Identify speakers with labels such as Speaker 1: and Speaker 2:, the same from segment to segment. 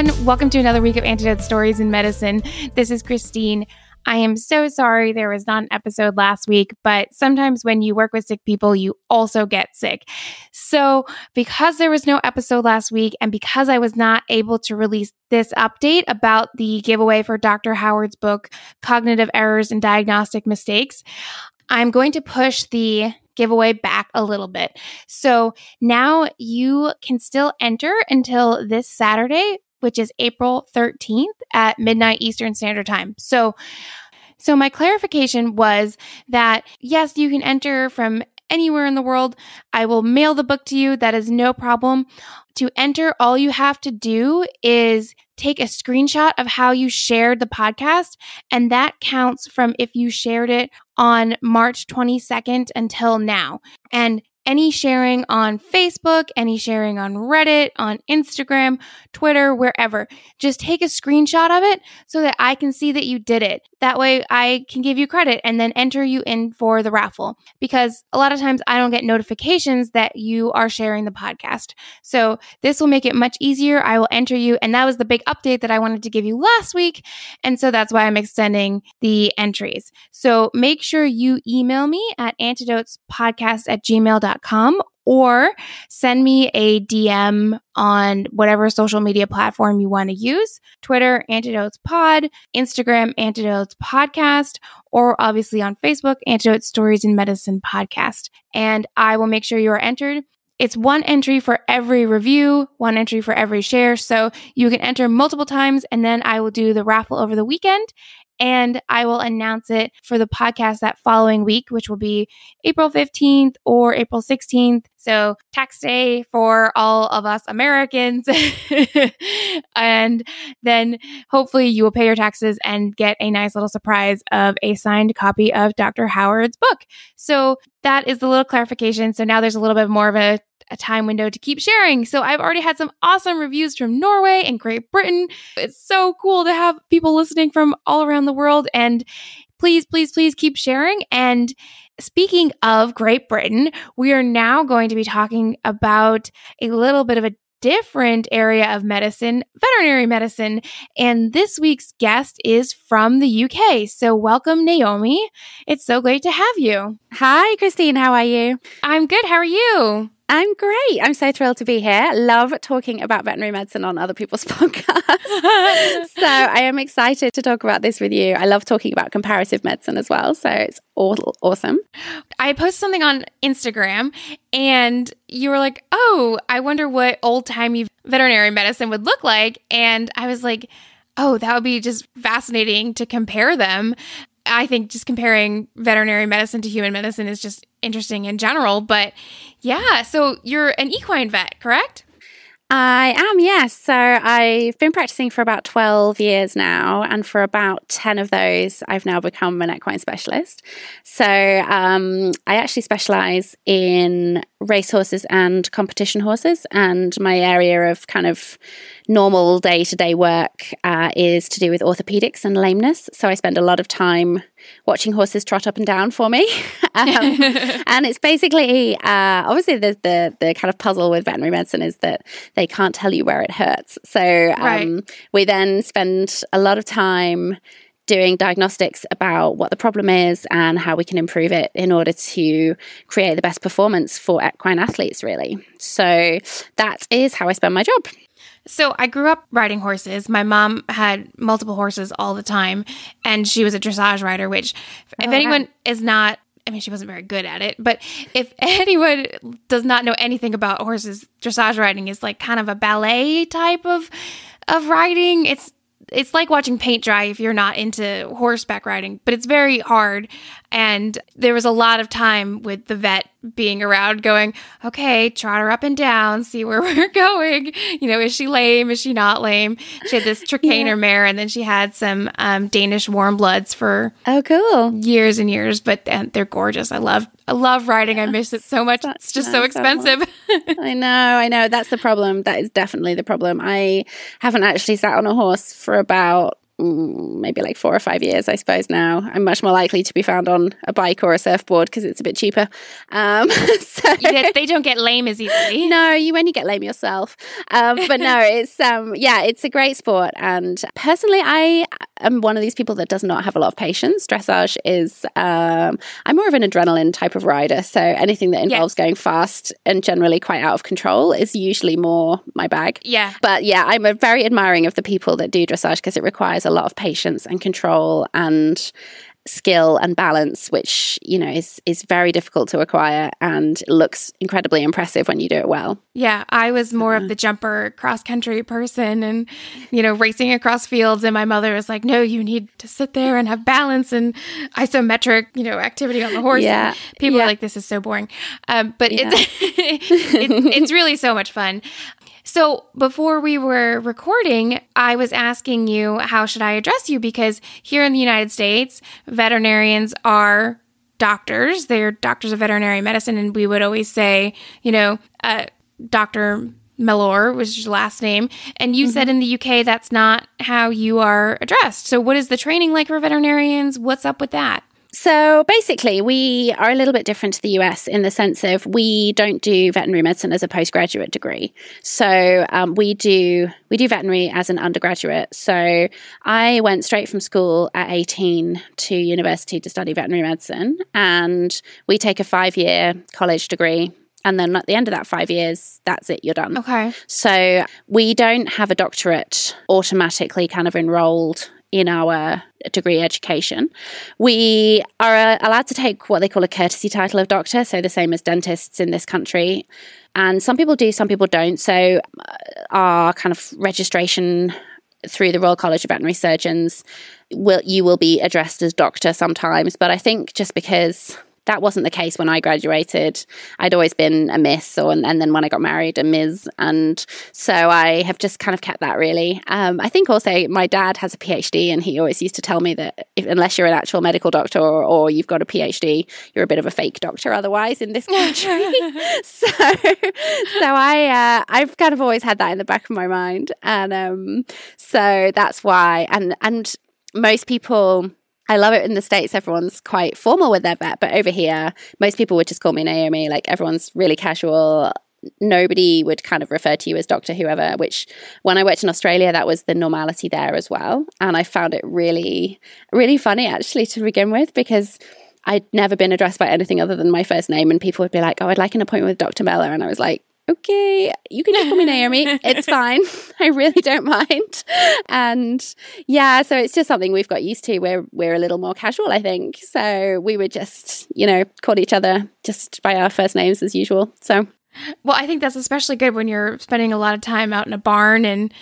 Speaker 1: everyone. Welcome to another week of Antidote Stories in Medicine. This is Christine. I am so sorry there was not an episode last week, but sometimes when you work with sick people, you also get sick. So, because there was no episode last week, and because I was not able to release this update about the giveaway for Dr. Howard's book, Cognitive Errors and Diagnostic Mistakes, I'm going to push the giveaway back a little bit. So now you can still enter until this Saturday, which is April 13th at midnight Eastern Standard Time. So so my clarification was that yes, you can enter from anywhere in the world. I will mail the book to you. That is no problem. To enter, all you have to do is take a screenshot of how you shared the podcast, and that counts from if you shared it on March 22nd until now. And any sharing on Facebook, any sharing on Reddit, on Instagram, Twitter, wherever. Just take a screenshot of it so that I can see that you did it. That way I can give you credit and then enter you in for the raffle because a lot of times I don't get notifications that you are sharing the podcast. So this will make it much easier. I will enter you. And that was the big update that I wanted to give you last week. And so that's why I'm extending the entries. So make sure you email me at antidotespodcast at gmail.com gmail.com or send me a DM on whatever social media platform you want to use Twitter, Antidotes Pod, Instagram, Antidotes Podcast, or obviously on Facebook, Antidote Stories in Medicine Podcast. And I will make sure you are entered. It's one entry for every review, one entry for every share. So you can enter multiple times, and then I will do the raffle over the weekend and I will announce it for the podcast that following week, which will be April 15th or April 16th. So, tax day for all of us Americans. and then hopefully you will pay your taxes and get a nice little surprise of a signed copy of Dr. Howard's book. So, that is the little clarification. So, now there's a little bit more of a a time window to keep sharing. So I've already had some awesome reviews from Norway and Great Britain. It's so cool to have people listening from all around the world. And please, please, please keep sharing. And speaking of Great Britain, we are now going to be talking about a little bit of a different area of medicine, veterinary medicine. And this week's guest is from the UK. So, welcome, Naomi. It's so great to have you.
Speaker 2: Hi, Christine. How are you?
Speaker 1: I'm good. How are you?
Speaker 2: I'm great. I'm so thrilled to be here. Love talking about veterinary medicine on other people's podcasts. so I am excited to talk about this with you. I love talking about comparative medicine as well. So it's all awesome.
Speaker 1: I posted something on Instagram and you were like, oh, I wonder what old timey veterinary medicine would look like. And I was like, oh, that would be just fascinating to compare them. I think just comparing veterinary medicine to human medicine is just interesting in general. But yeah, so you're an equine vet, correct?
Speaker 2: I am, yes. So I've been practicing for about 12 years now, and for about 10 of those, I've now become an equine specialist. So um, I actually specialize in racehorses and competition horses, and my area of kind of normal day to day work uh, is to do with orthopedics and lameness. So I spend a lot of time watching horses trot up and down for me. um, and it's basically, uh, obviously, the, the, the, kind of puzzle with veterinary medicine is that they can't tell you where it hurts. So um, right. we then spend a lot of time doing diagnostics about what the problem is and how we can improve it in order to create the best performance for equine athletes, really. So that is how I spend my job.
Speaker 1: So I grew up riding horses. My mom had multiple horses all the time, and she was a dressage rider. Which, if oh, anyone is not, I mean, she wasn't very good at it. But if anyone does not know anything about horses, dressage riding is like kind of a ballet type of of riding. It's it's like watching paint dry if you're not into horseback riding, but it's very hard. And there was a lot of time with the vet being around going, okay, trot her up and down, see where we're going. You know, is she lame? Is she not lame? She had this Trakehner yeah. mare and then she had some um, Danish warm bloods for
Speaker 2: oh, cool
Speaker 1: years and years, but they're gorgeous. I love, I love riding. I miss it so much. That's it's just so expensive.
Speaker 2: I know, I know. That's the problem. That is definitely the problem. I haven't actually sat on a horse for about maybe like four or five years, I suppose. Now I'm much more likely to be found on a bike or a surfboard because it's a bit cheaper. Um,
Speaker 1: so they don't get lame as easily.
Speaker 2: No, you only get lame yourself. Um, but no, it's um, yeah, it's a great sport. And personally, I am one of these people that does not have a lot of patience. Dressage is um, I'm more of an adrenaline type of rider, so anything that involves yeah. going fast and generally quite out of control is usually more my bag.
Speaker 1: Yeah,
Speaker 2: but yeah, I'm a very admiring of the people that do dressage because it requires a lot of patience and control and skill and balance which you know is is very difficult to acquire and looks incredibly impressive when you do it well.
Speaker 1: Yeah i was more of the jumper cross country person and you know racing across fields and my mother was like no you need to sit there and have balance and isometric you know activity on the horse. Yeah people yeah. are like this is so boring. Um, but yeah. it's it, it's really so much fun so, before we were recording, I was asking you how should I address you because here in the United States, veterinarians are doctors. They're doctors of veterinary medicine and we would always say, you know, uh, Dr. Mellor was your last name. And you mm-hmm. said in the UK that's not how you are addressed. So, what is the training like for veterinarians? What's up with that?
Speaker 2: So basically, we are a little bit different to the US in the sense of we don't do veterinary medicine as a postgraduate degree. So um, we do we do veterinary as an undergraduate. So I went straight from school at 18 to university to study veterinary medicine, and we take a five year college degree and then at the end of that five years, that's it, you're done.
Speaker 1: Okay.
Speaker 2: So we don't have a doctorate automatically kind of enrolled in our degree education. We are uh, allowed to take what they call a courtesy title of doctor, so the same as dentists in this country. And some people do, some people don't. So uh, our kind of registration through the Royal College of Veterinary Surgeons will you will be addressed as doctor sometimes, but I think just because that wasn't the case when I graduated. I'd always been a miss, or and, and then when I got married, a Ms. And so I have just kind of kept that really. Um, I think also my dad has a PhD, and he always used to tell me that if, unless you're an actual medical doctor or, or, you've got a PhD, you're a bit of a fake doctor otherwise in this country. so, so I uh, I've kind of always had that in the back of my mind, and um, so that's why. And and most people I love it in the States, everyone's quite formal with their vet, but over here, most people would just call me Naomi. Like everyone's really casual. Nobody would kind of refer to you as Doctor Whoever, which when I worked in Australia, that was the normality there as well. And I found it really, really funny actually to begin with because I'd never been addressed by anything other than my first name. And people would be like, Oh, I'd like an appointment with Dr. Mellor. And I was like, okay, you can just call me Naomi. It's fine. I really don't mind. And yeah, so it's just something we've got used to. We're we're a little more casual, I think. So we would just, you know, call each other just by our first names as usual. So
Speaker 1: well, I think that's especially good when you're spending a lot of time out in a barn and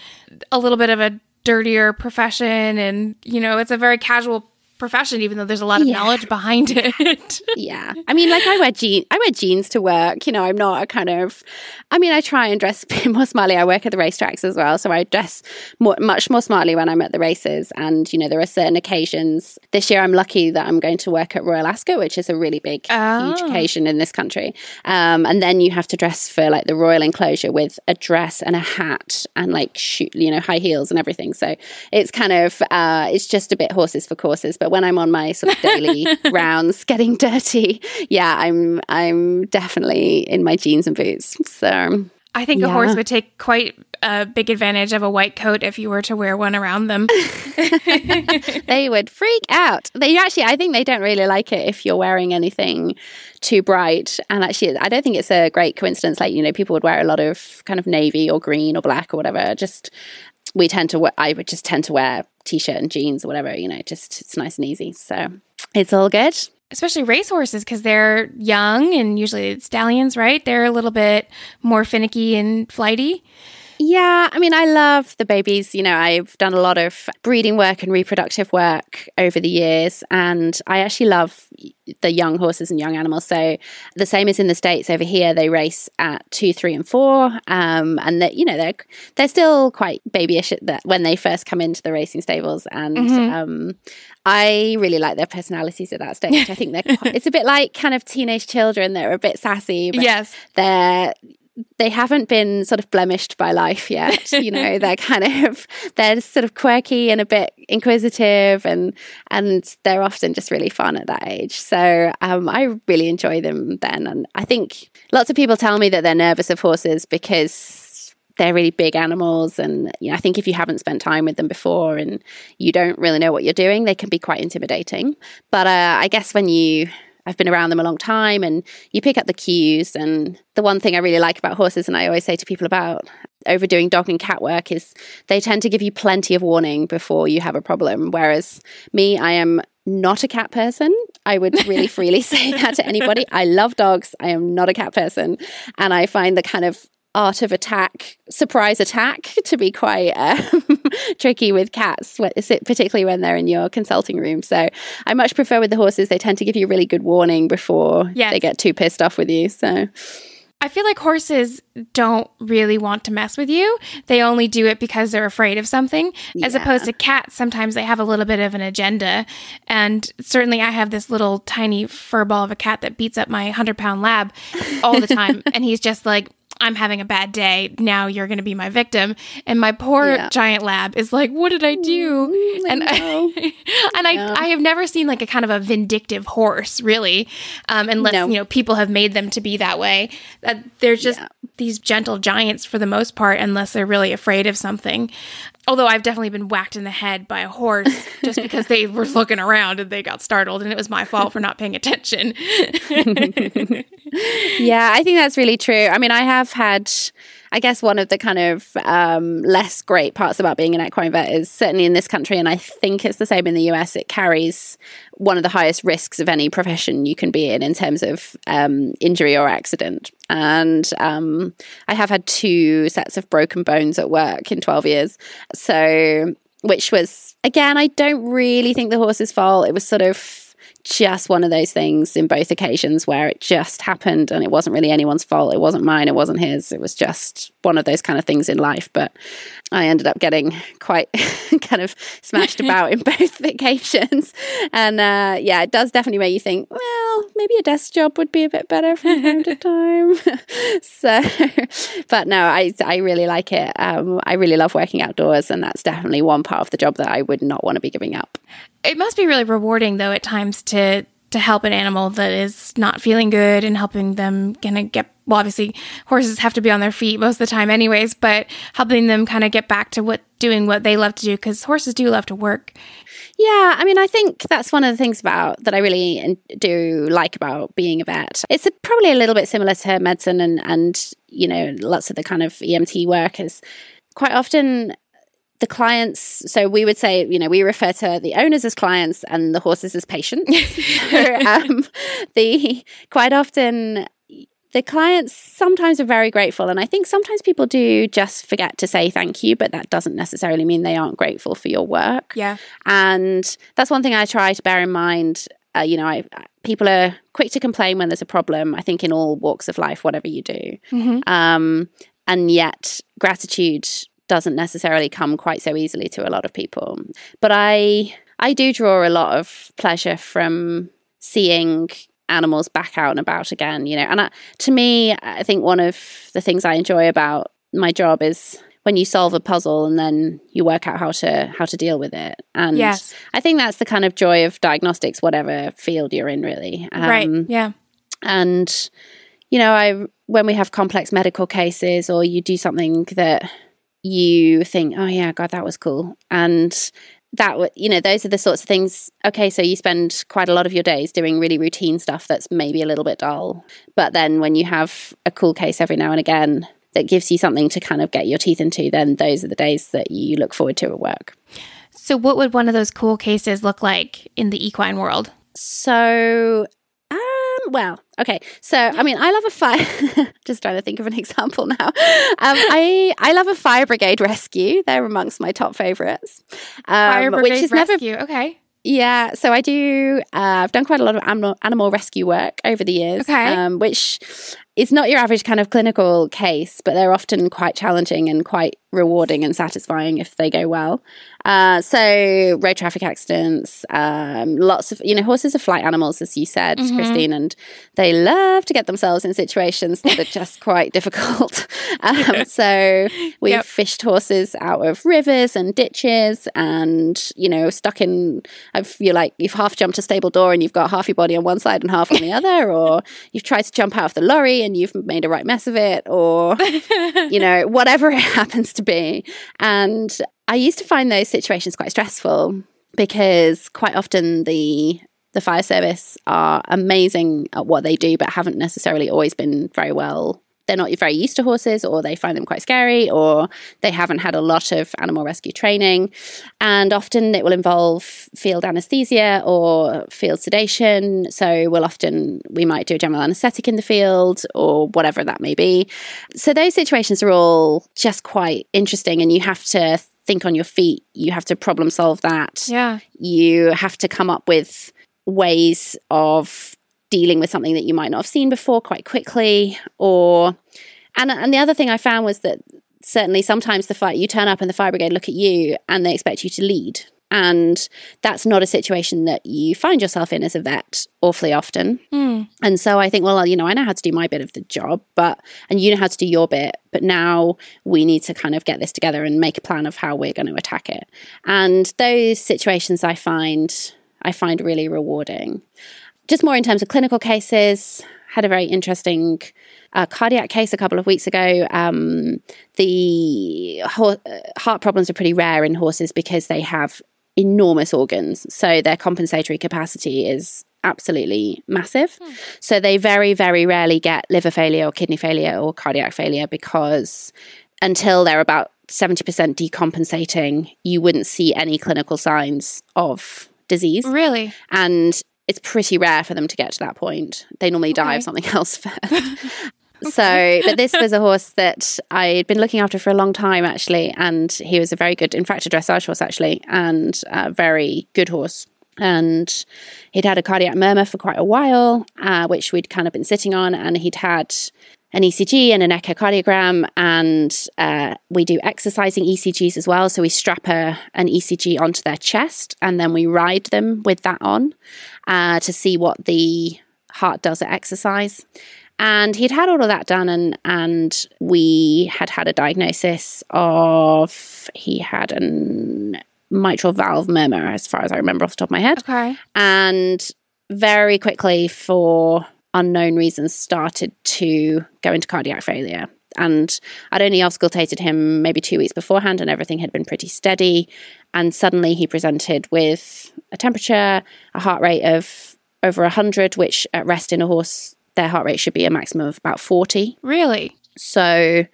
Speaker 1: a little bit of a dirtier profession and you know, it's a very casual profession, even though there's a lot of yeah. knowledge behind it.
Speaker 2: yeah, I mean, like I wear jeans. I wear jeans to work. You know, I'm not a kind of. I mean, I try and dress more smartly. I work at the racetracks as well, so I dress more, much more smartly when I'm at the races. And you know, there are certain occasions. This year, I'm lucky that I'm going to work at Royal Ascot, which is a really big, oh. huge occasion in this country. Um, and then you have to dress for like the royal enclosure with a dress and a hat and like shoot, you know, high heels and everything. So it's kind of uh, it's just a bit horses for courses, but but when I'm on my sort of daily rounds getting dirty, yeah, I'm I'm definitely in my jeans and boots. So
Speaker 1: I think yeah. a horse would take quite a big advantage of a white coat if you were to wear one around them.
Speaker 2: they would freak out. They actually, I think they don't really like it if you're wearing anything too bright. And actually, I don't think it's a great coincidence. Like, you know, people would wear a lot of kind of navy or green or black or whatever. Just we tend to I would just tend to wear t-shirt and jeans or whatever, you know, just it's nice and easy. So it's all good.
Speaker 1: Especially racehorses because they're young and usually stallions, right? They're a little bit more finicky and flighty.
Speaker 2: Yeah, I mean, I love the babies. You know, I've done a lot of breeding work and reproductive work over the years, and I actually love the young horses and young animals. So the same as in the states over here, they race at two, three, and four, um, and that you know they're they're still quite babyish at that when they first come into the racing stables, and mm-hmm. um, I really like their personalities at that stage. I think they're quite, it's a bit like kind of teenage children. They're a bit sassy,
Speaker 1: yes,
Speaker 2: they're they haven't been sort of blemished by life yet. you know, they're kind of they're sort of quirky and a bit inquisitive, and and they're often just really fun at that age. So um, I really enjoy them then, and I think lots of people tell me that they're nervous of horses because they're really big animals and you know, I think if you haven't spent time with them before and you don't really know what you're doing they can be quite intimidating but uh, I guess when you I've been around them a long time and you pick up the cues. And the one thing I really like about horses, and I always say to people about overdoing dog and cat work, is they tend to give you plenty of warning before you have a problem. Whereas me, I am not a cat person. I would really freely say that to anybody. I love dogs. I am not a cat person. And I find the kind of art of attack, surprise attack, to be quite um, tricky with cats, particularly when they're in your consulting room. So I much prefer with the horses, they tend to give you really good warning before yes. they get too pissed off with you. So.
Speaker 1: I feel like horses don't really want to mess with you. They only do it because they're afraid of something. Yeah. As opposed to cats, sometimes they have a little bit of an agenda. And certainly, I have this little tiny fur ball of a cat that beats up my 100 pound lab all the time. and he's just like, I'm having a bad day. Now you're going to be my victim. And my poor yeah. giant lab is like, what did I do? Mm, and I, and. I, I have never seen like a kind of a vindictive horse, really, um, unless no. you know people have made them to be that way. That they're just yeah. these gentle giants for the most part, unless they're really afraid of something. Although I've definitely been whacked in the head by a horse just because they were looking around and they got startled, and it was my fault for not paying attention.
Speaker 2: yeah, I think that's really true. I mean, I have had I guess one of the kind of um, less great parts about being an equine vet is certainly in this country, and I think it's the same in the US, it carries one of the highest risks of any profession you can be in in terms of um, injury or accident. And um, I have had two sets of broken bones at work in 12 years. So, which was, again, I don't really think the horse's fault. It was sort of just one of those things in both occasions where it just happened and it wasn't really anyone's fault. It wasn't mine, it wasn't his. It was just one of those kind of things in life. But I ended up getting quite kind of smashed about in both occasions. And uh, yeah, it does definitely make you think, well, maybe a desk job would be a bit better from time to time. so, but no, I, I really like it. Um, I really love working outdoors, and that's definitely one part of the job that I would not want to be giving up.
Speaker 1: It must be really rewarding, though, at times to to help an animal that is not feeling good and helping them kind of get well obviously horses have to be on their feet most of the time anyways but helping them kind of get back to what doing what they love to do because horses do love to work.
Speaker 2: Yeah i mean i think that's one of the things about that i really do like about being a vet. It's a, probably a little bit similar to medicine and and you know lots of the kind of emt work is quite often the clients so we would say you know we refer to the owners as clients and the horses as patients. So, um, the quite often the clients sometimes are very grateful and i think sometimes people do just forget to say thank you but that doesn't necessarily mean they aren't grateful for your work.
Speaker 1: Yeah.
Speaker 2: And that's one thing i try to bear in mind uh, you know I, people are quick to complain when there's a problem i think in all walks of life whatever you do. Mm-hmm. um, and yet gratitude doesn't necessarily come quite so easily to a lot of people. But I I do draw a lot of pleasure from seeing animals back out and about again, you know. And I, to me, I think one of the things I enjoy about my job is when you solve a puzzle and then you work out how to how to deal with it. And yes. I think that's the kind of joy of diagnostics, whatever field you're in, really.
Speaker 1: Um, right. Yeah.
Speaker 2: And you know, I when we have complex medical cases or you do something that you think, oh yeah, God, that was cool. And that you know those are the sorts of things okay so you spend quite a lot of your days doing really routine stuff that's maybe a little bit dull but then when you have a cool case every now and again that gives you something to kind of get your teeth into then those are the days that you look forward to at work
Speaker 1: so what would one of those cool cases look like in the equine world
Speaker 2: so well, okay. So, I mean, I love a fire. just trying to think of an example now. Um, I I love a fire brigade rescue. They're amongst my top favorites.
Speaker 1: Um, fire brigade which is rescue. Never, okay.
Speaker 2: Yeah, so I do. Uh, I've done quite a lot of animal animal rescue work over the years.
Speaker 1: Okay.
Speaker 2: Um, which it's not your average kind of clinical case, but they're often quite challenging and quite rewarding and satisfying if they go well. Uh, so road traffic accidents, um, lots of you know horses are flight animals, as you said, mm-hmm. Christine, and they love to get themselves in situations that are just quite difficult. Um, so we've yep. fished horses out of rivers and ditches, and you know stuck in. You're like you've half jumped a stable door and you've got half your body on one side and half on the other, or you've tried to jump out of the lorry and you've made a right mess of it, or you know whatever it happens to be. And I used to find those situations quite stressful because quite often the the fire service are amazing at what they do, but haven't necessarily always been very well. They're not very used to horses, or they find them quite scary, or they haven't had a lot of animal rescue training. And often it will involve field anesthesia or field sedation. So we'll often, we might do a general anesthetic in the field or whatever that may be. So those situations are all just quite interesting, and you have to think on your feet. You have to problem solve that.
Speaker 1: Yeah.
Speaker 2: You have to come up with ways of dealing with something that you might not have seen before quite quickly or and and the other thing I found was that certainly sometimes the fight you turn up and the fire brigade look at you and they expect you to lead and that's not a situation that you find yourself in as a vet awfully often. Mm. And so I think, well, you know, I know how to do my bit of the job, but, and you know how to do your bit, but now we need to kind of get this together and make a plan of how we're going to attack it. And those situations I find, I find really rewarding. Just more in terms of clinical cases, had a very interesting uh, cardiac case a couple of weeks ago. Um, the ho- uh, heart problems are pretty rare in horses because they have enormous organs. So their compensatory capacity is absolutely massive. Hmm. So they very, very rarely get liver failure or kidney failure or cardiac failure because until they're about 70% decompensating, you wouldn't see any clinical signs of disease.
Speaker 1: Really?
Speaker 2: And it's pretty rare for them to get to that point. They normally okay. die of something else first. So, but this was a horse that I'd been looking after for a long time, actually, and he was a very good, in fact, a dressage horse, actually, and a very good horse. And he'd had a cardiac murmur for quite a while, uh, which we'd kind of been sitting on, and he'd had an ECG and an echocardiogram, and uh, we do exercising ECGs as well. So we strap a, an ECG onto their chest, and then we ride them with that on uh, to see what the heart does at exercise. And he'd had all of that done, and and we had had a diagnosis of he had a mitral valve murmur, as far as I remember off the top of my head.
Speaker 1: Okay.
Speaker 2: And very quickly, for unknown reasons, started to go into cardiac failure. And I'd only auscultated him maybe two weeks beforehand, and everything had been pretty steady. And suddenly, he presented with a temperature, a heart rate of over 100, which at rest in a horse their heart rate should be a maximum of about 40.
Speaker 1: Really?
Speaker 2: So,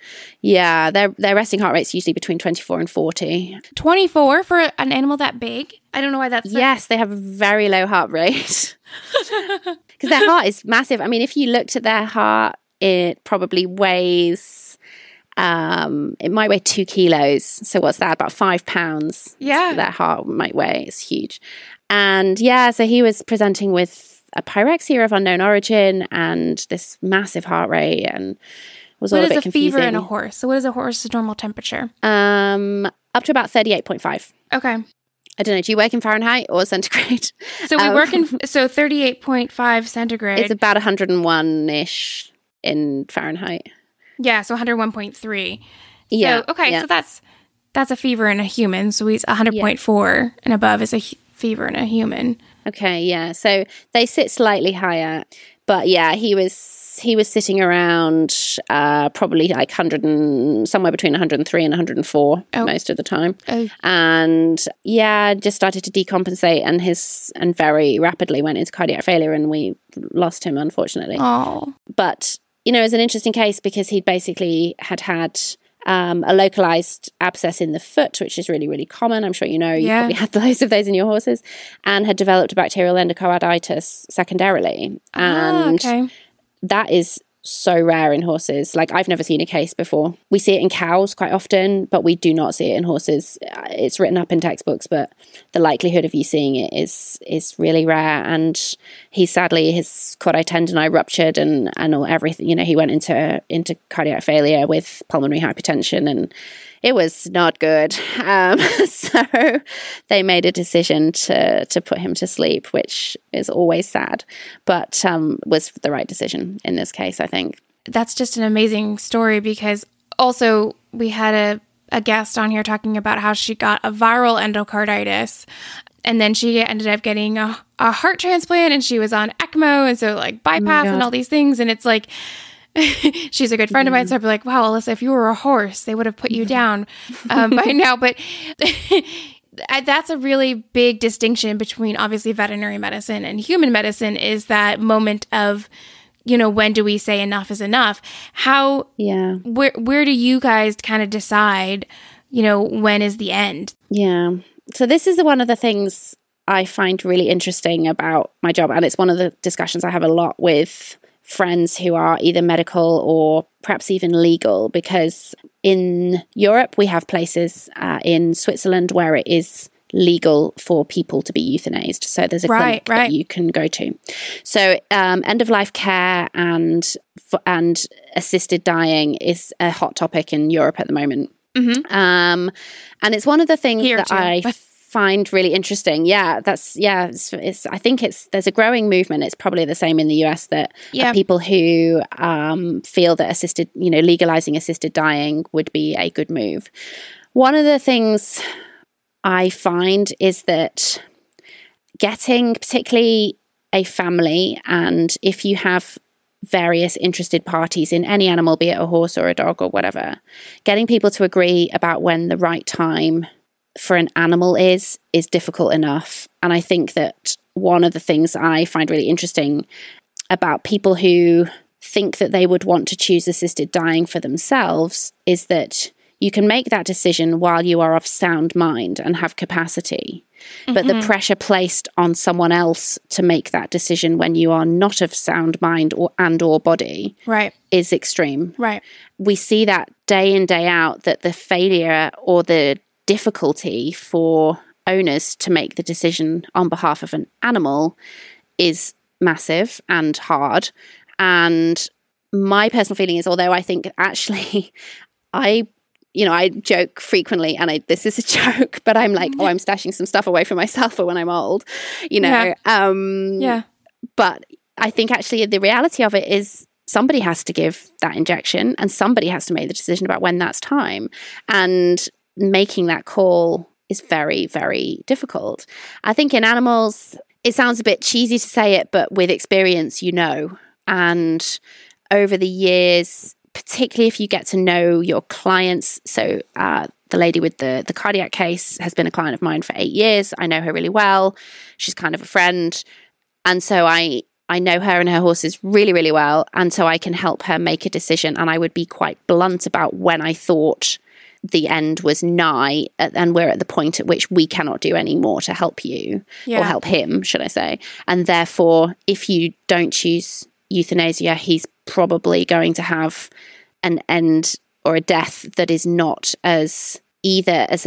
Speaker 2: yeah, their their resting heart rate's usually between 24 and 40.
Speaker 1: 24 for an animal that big? I don't know why that's
Speaker 2: Yes, they have a very low heart rate. Cuz their heart is massive. I mean, if you looked at their heart, it probably weighs um it might weigh 2 kilos. So what's that? About 5 pounds.
Speaker 1: Yeah.
Speaker 2: that heart might weigh. It's huge. And yeah, so he was presenting with a pyrexia of unknown origin and this massive heart rate and was
Speaker 1: what
Speaker 2: all a bit
Speaker 1: a fever in a horse? So what is a horse's normal temperature?
Speaker 2: Um, up to about thirty eight point five.
Speaker 1: Okay.
Speaker 2: I don't know. Do you work in Fahrenheit or centigrade?
Speaker 1: So we um, work in so thirty eight point five centigrade.
Speaker 2: It's about one hundred and one ish in Fahrenheit.
Speaker 1: Yeah, so one hundred one point three. Yeah. So, okay, yeah. so that's that's a fever in a human. So he's one hundred point four yeah. and above is a fever in a human.
Speaker 2: Okay, yeah. So they sit slightly higher, but yeah, he was he was sitting around uh, probably like 100 and somewhere between 103 and 104 oh. most of the time. Oh. And yeah, just started to decompensate and his and very rapidly went into cardiac failure and we lost him unfortunately.
Speaker 1: Oh.
Speaker 2: But you know, it was an interesting case because he'd basically had had um, a localized abscess in the foot, which is really, really common. I'm sure you know you yeah. probably had loads of those in your horses, and had developed a bacterial endocarditis secondarily.
Speaker 1: Ah, and
Speaker 2: okay. that is so rare in horses. Like I've never seen a case before. We see it in cows quite often, but we do not see it in horses. Uh, it's written up in textbooks, but the likelihood of you seeing it is is really rare. And he sadly his chordae tendineae ruptured and and all everything. You know, he went into into cardiac failure with pulmonary hypertension and it was not good. Um, so they made a decision to to put him to sleep, which is always sad, but um, was the right decision in this case, I think.
Speaker 1: That's just an amazing story because also we had a a guest on here talking about how she got a viral endocarditis and then she ended up getting a, a heart transplant and she was on ECMO and so like bypass oh and all these things and it's like she's a good friend of mine. So I'd be like, wow, Alyssa, if you were a horse, they would have put you down um, by now. But that's a really big distinction between obviously veterinary medicine and human medicine is that moment of, you know, when do we say enough is enough? How,
Speaker 2: yeah,
Speaker 1: where, where do you guys kind of decide, you know, when is the end?
Speaker 2: Yeah. So this is one of the things I find really interesting about my job. And it's one of the discussions I have a lot with friends who are either medical or perhaps even legal because in Europe we have places uh, in Switzerland where it is legal for people to be euthanized. So there's a right, clinic right. that you can go to. So um, end of life care and and assisted dying is a hot topic in Europe at the moment. Mm-hmm. Um, and it's one of the things Here that too. I find really interesting. Yeah, that's yeah. It's, it's, I think it's there's a growing movement. It's probably the same in the US that yeah. people who um, feel that assisted, you know, legalizing assisted dying would be a good move. One of the things I find is that getting particularly a family and if you have various interested parties in any animal, be it a horse or a dog or whatever, getting people to agree about when the right time for an animal is is difficult enough and i think that one of the things i find really interesting about people who think that they would want to choose assisted dying for themselves is that you can make that decision while you are of sound mind and have capacity mm-hmm. but the mm-hmm. pressure placed on someone else to make that decision when you are not of sound mind or and or body
Speaker 1: right
Speaker 2: is extreme
Speaker 1: right
Speaker 2: we see that day in day out that the failure or the difficulty for owners to make the decision on behalf of an animal is massive and hard. And my personal feeling is, although I think actually, I you know, I joke frequently, and I, this is a joke, but I'm like, oh, I'm stashing some stuff away for myself for when I'm old, you know.
Speaker 1: Yeah.
Speaker 2: Um,
Speaker 1: yeah.
Speaker 2: But I think actually the reality of it is somebody has to give that injection, and somebody has to make the decision about when that's time. And making that call is very, very difficult. I think in animals, it sounds a bit cheesy to say it, but with experience, you know. And over the years, particularly if you get to know your clients, so uh, the lady with the the cardiac case has been a client of mine for eight years. I know her really well. She's kind of a friend, and so I I know her and her horses really really well, and so I can help her make a decision. And I would be quite blunt about when I thought the end was nigh and we're at the point at which we cannot do any more to help you yeah. or help him should i say and therefore if you don't choose euthanasia he's probably going to have an end or a death that is not as either as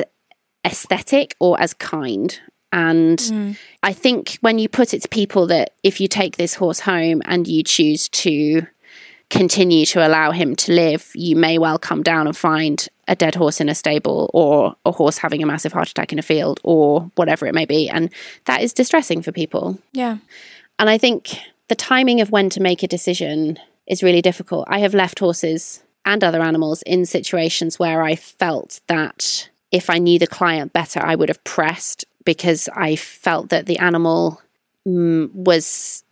Speaker 2: aesthetic or as kind and mm. i think when you put it to people that if you take this horse home and you choose to continue to allow him to live, you may well come down and find a dead horse in a stable or a horse having a massive heart attack in a field or whatever it may be. And that is distressing for people.
Speaker 1: Yeah.
Speaker 2: And I think the timing of when to make a decision is really difficult. I have left horses and other animals in situations where I felt that if I knew the client better, I would have pressed because I felt that the animal mm, was,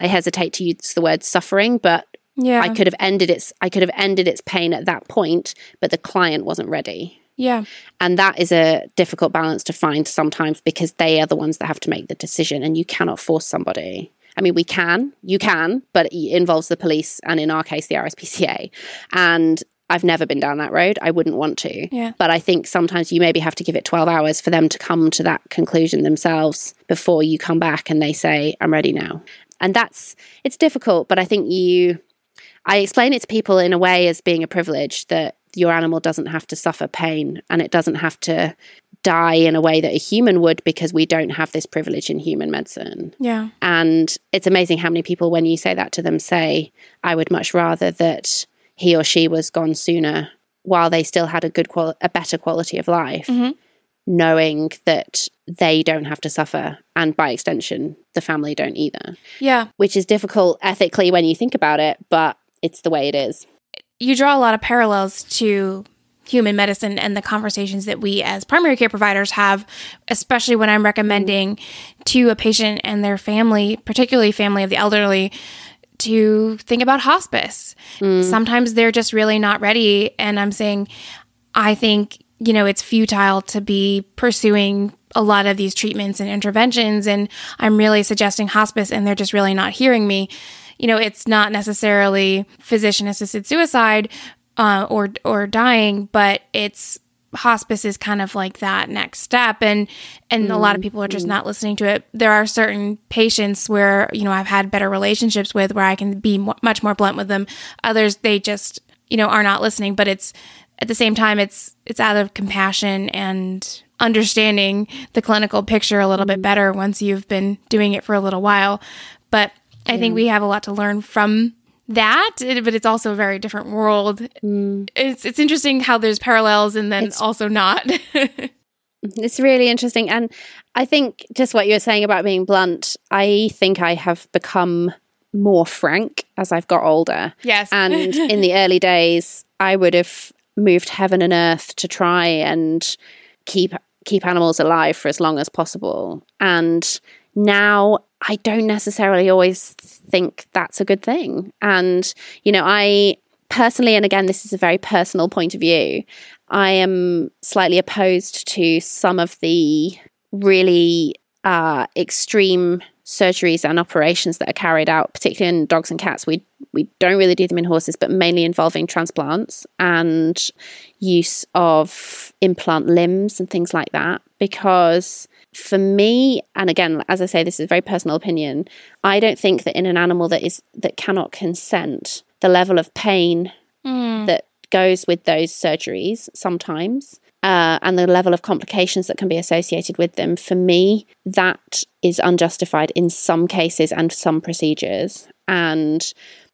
Speaker 2: I hesitate to use the word suffering, but
Speaker 1: yeah.
Speaker 2: I could have ended its I could have ended its pain at that point, but the client wasn't ready.
Speaker 1: Yeah.
Speaker 2: And that is a difficult balance to find sometimes because they are the ones that have to make the decision and you cannot force somebody. I mean, we can, you can, but it involves the police and in our case, the RSPCA. And I've never been down that road. I wouldn't want
Speaker 1: to. Yeah.
Speaker 2: But I think sometimes you maybe have to give it 12 hours for them to come to that conclusion themselves before you come back and they say, I'm ready now. And that's, it's difficult, but I think you, I explain it to people in a way as being a privilege that your animal doesn't have to suffer pain and it doesn't have to die in a way that a human would because we don't have this privilege in human medicine.
Speaker 1: Yeah.
Speaker 2: And it's amazing how many people, when you say that to them, say, I would much rather that he or she was gone sooner while they still had a good qual- a better quality of life.
Speaker 1: Mm-hmm.
Speaker 2: Knowing that they don't have to suffer, and by extension, the family don't either.
Speaker 1: Yeah.
Speaker 2: Which is difficult ethically when you think about it, but it's the way it is.
Speaker 1: You draw a lot of parallels to human medicine and the conversations that we as primary care providers have, especially when I'm recommending to a patient and their family, particularly family of the elderly, to think about hospice. Mm. Sometimes they're just really not ready. And I'm saying, I think, you know, it's futile to be pursuing a lot of these treatments and interventions. And I'm really suggesting hospice, and they're just really not hearing me. You know, it's not necessarily physician assisted suicide uh, or or dying, but it's hospice is kind of like that next step and and mm-hmm. a lot of people are just not listening to it there are certain patients where you know i've had better relationships with where i can be much more blunt with them others they just you know are not listening but it's at the same time it's it's out of compassion and understanding the clinical picture a little bit mm-hmm. better once you've been doing it for a little while but i yeah. think we have a lot to learn from that, but it's also a very different world. Mm. It's it's interesting how there's parallels and then it's, also not.
Speaker 2: it's really interesting, and I think just what you were saying about being blunt. I think I have become more frank as I've got older.
Speaker 1: Yes,
Speaker 2: and in the early days, I would have moved heaven and earth to try and keep keep animals alive for as long as possible, and now I don't necessarily always think that's a good thing. And, you know, I personally, and again, this is a very personal point of view, I am slightly opposed to some of the really uh, extreme surgeries and operations that are carried out, particularly in dogs and cats. We we don't really do them in horses, but mainly involving transplants and use of implant limbs and things like that. Because for me, and again, as I say, this is a very personal opinion, I don't think that in an animal that is that cannot consent, the level of pain mm. that goes with those surgeries sometimes uh, and the level of complications that can be associated with them, for me, that is unjustified in some cases and some procedures. And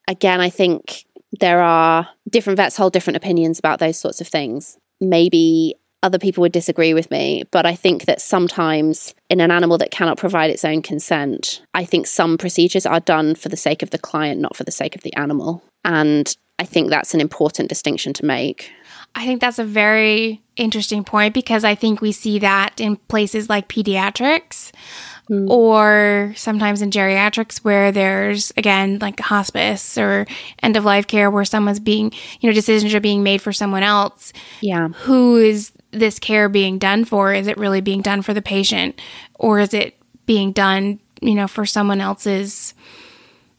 Speaker 2: again, I think there are different vets hold different opinions about those sorts of things. Maybe other people would disagree with me, but I think that sometimes in an animal that cannot provide its own consent, I think some procedures are done for the sake of the client, not for the sake of the animal. And I think that's an important distinction to make.
Speaker 1: I think that's a very interesting point because I think we see that in places like pediatrics mm. or sometimes in geriatrics where there's again like hospice or end of life care where someone's being, you know, decisions are being made for someone else.
Speaker 2: Yeah.
Speaker 1: Who is this care being done for? Is it really being done for the patient or is it being done, you know, for someone else's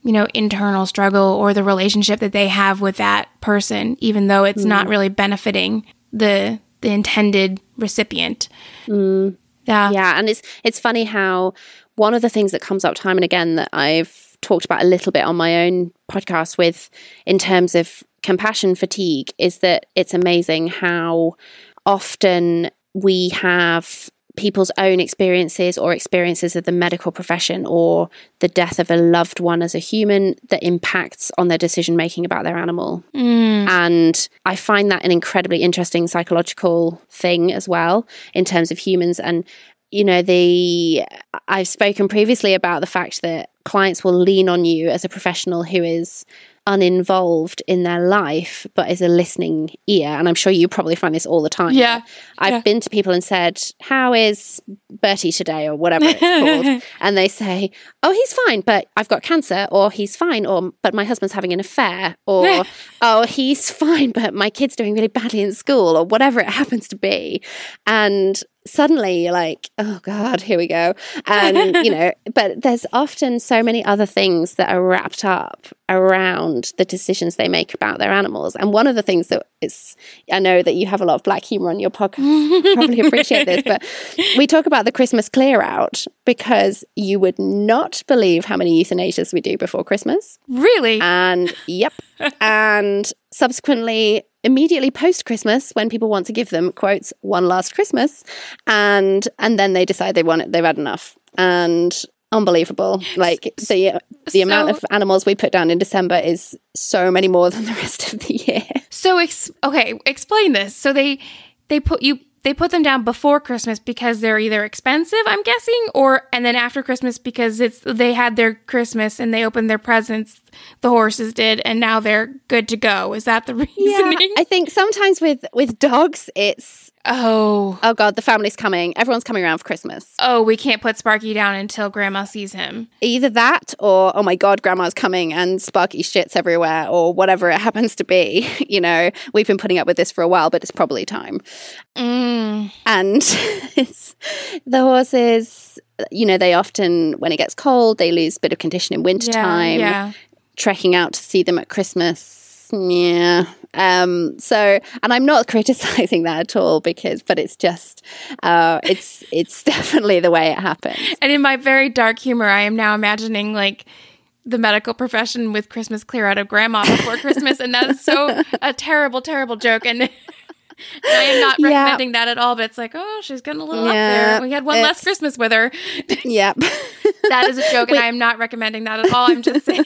Speaker 1: you know, internal struggle or the relationship that they have with that person, even though it's mm. not really benefiting the the intended recipient.
Speaker 2: Mm. Yeah. Yeah. And it's it's funny how one of the things that comes up time and again that I've talked about a little bit on my own podcast with in terms of compassion fatigue is that it's amazing how often we have people's own experiences or experiences of the medical profession or the death of a loved one as a human that impacts on their decision making about their animal. Mm. And I find that an incredibly interesting psychological thing as well in terms of humans and you know the I've spoken previously about the fact that clients will lean on you as a professional who is uninvolved in their life but is a listening ear. And i'm sure you probably find this all the time.
Speaker 1: Yeah
Speaker 2: i've
Speaker 1: yeah.
Speaker 2: been to people and said how is bertie today? or whatever it's called. And they say oh he's fine but i've got cancer or he's fine or but my husband's having an affair or oh he's fine but my kid's doing really badly in school or whatever it happens to be. And suddenly you're like, oh God, here we go. And, you know, but there's often so many other things that are wrapped up around the decisions they make about their animals. And one of the things that is, I know that you have a lot of black humor on your podcast, probably appreciate this, but we talk about the Christmas clear out because you would not believe how many euthanasias we do before Christmas.
Speaker 1: Really?
Speaker 2: And, yep. and subsequently, immediately post Christmas when people want to give them quotes one last Christmas and and then they decide they want it they've had enough. And unbelievable. Like the the so, amount of animals we put down in December is so many more than the rest of the year.
Speaker 1: So ex- okay explain this. So they they put you they put them down before Christmas because they're either expensive, I'm guessing, or and then after Christmas because it's they had their Christmas and they opened their presents. The horses did, and now they're good to go. Is that the reasoning? Yeah,
Speaker 2: I think sometimes with with dogs, it's
Speaker 1: Oh.
Speaker 2: Oh God, the family's coming. Everyone's coming around for Christmas.
Speaker 1: Oh, we can't put Sparky down until Grandma sees him.
Speaker 2: Either that or, oh my God, Grandma's coming and Sparky shits everywhere or whatever it happens to be. You know, we've been putting up with this for a while, but it's probably time.
Speaker 1: Mm.
Speaker 2: And it's the horses, you know, they often, when it gets cold, they lose a bit of condition in wintertime.
Speaker 1: Yeah, yeah.
Speaker 2: Trekking out to see them at Christmas yeah. Um, so, and I'm not criticizing that at all because, but it's just, uh, it's, it's definitely the way it happens.
Speaker 1: And in my very dark humor, I am now imagining like, the medical profession with Christmas clear out of grandma before Christmas, and that's so a terrible, terrible joke. And I am not recommending that at all, but it's like, oh, she's getting a little up there. We had one less Christmas with her.
Speaker 2: Yep.
Speaker 1: that is a joke, Wait. and I am not recommending that at all. I'm just saying.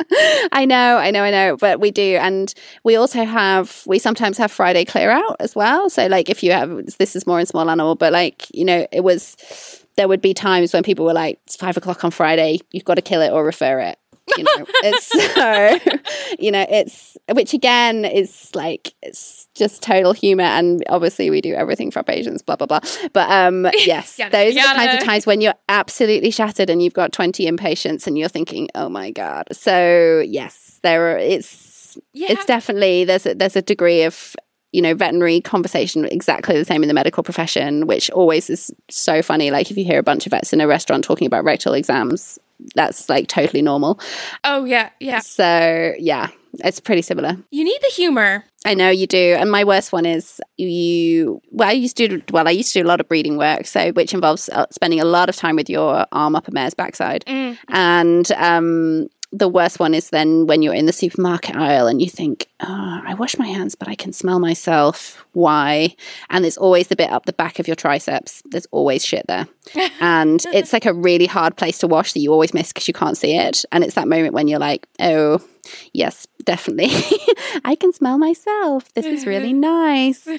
Speaker 2: I know, I know, I know, but we do. And we also have, we sometimes have Friday clear out as well. So, like, if you have, this is more in small animal, but like, you know, it was, there would be times when people were like, it's five o'clock on Friday, you've got to kill it or refer it you know it's so you know it's which again is like it's just total humor and obviously we do everything for our patients blah blah blah. But um yes those are the kinds of times when you're absolutely shattered and you've got 20 inpatients and you're thinking oh my god. So yes there are it's it's definitely there's a, there's a degree of you know, veterinary conversation exactly the same in the medical profession, which always is so funny. Like if you hear a bunch of vets in a restaurant talking about rectal exams, that's like totally normal.
Speaker 1: Oh yeah, yeah.
Speaker 2: So yeah, it's pretty similar.
Speaker 1: You need the humor.
Speaker 2: I know you do. And my worst one is you. Well, I used to do. Well, I used to do a lot of breeding work, so which involves uh, spending a lot of time with your arm up a mare's backside, mm. and um, the worst one is then when you're in the supermarket aisle and you think, oh, I wash my hands, but I can smell myself. Why? And there's always the bit up the back of your triceps. There's always shit there. and it's like a really hard place to wash that you always miss because you can't see it. And it's that moment when you're like, oh, yes, definitely. I can smell myself. This is really nice. so,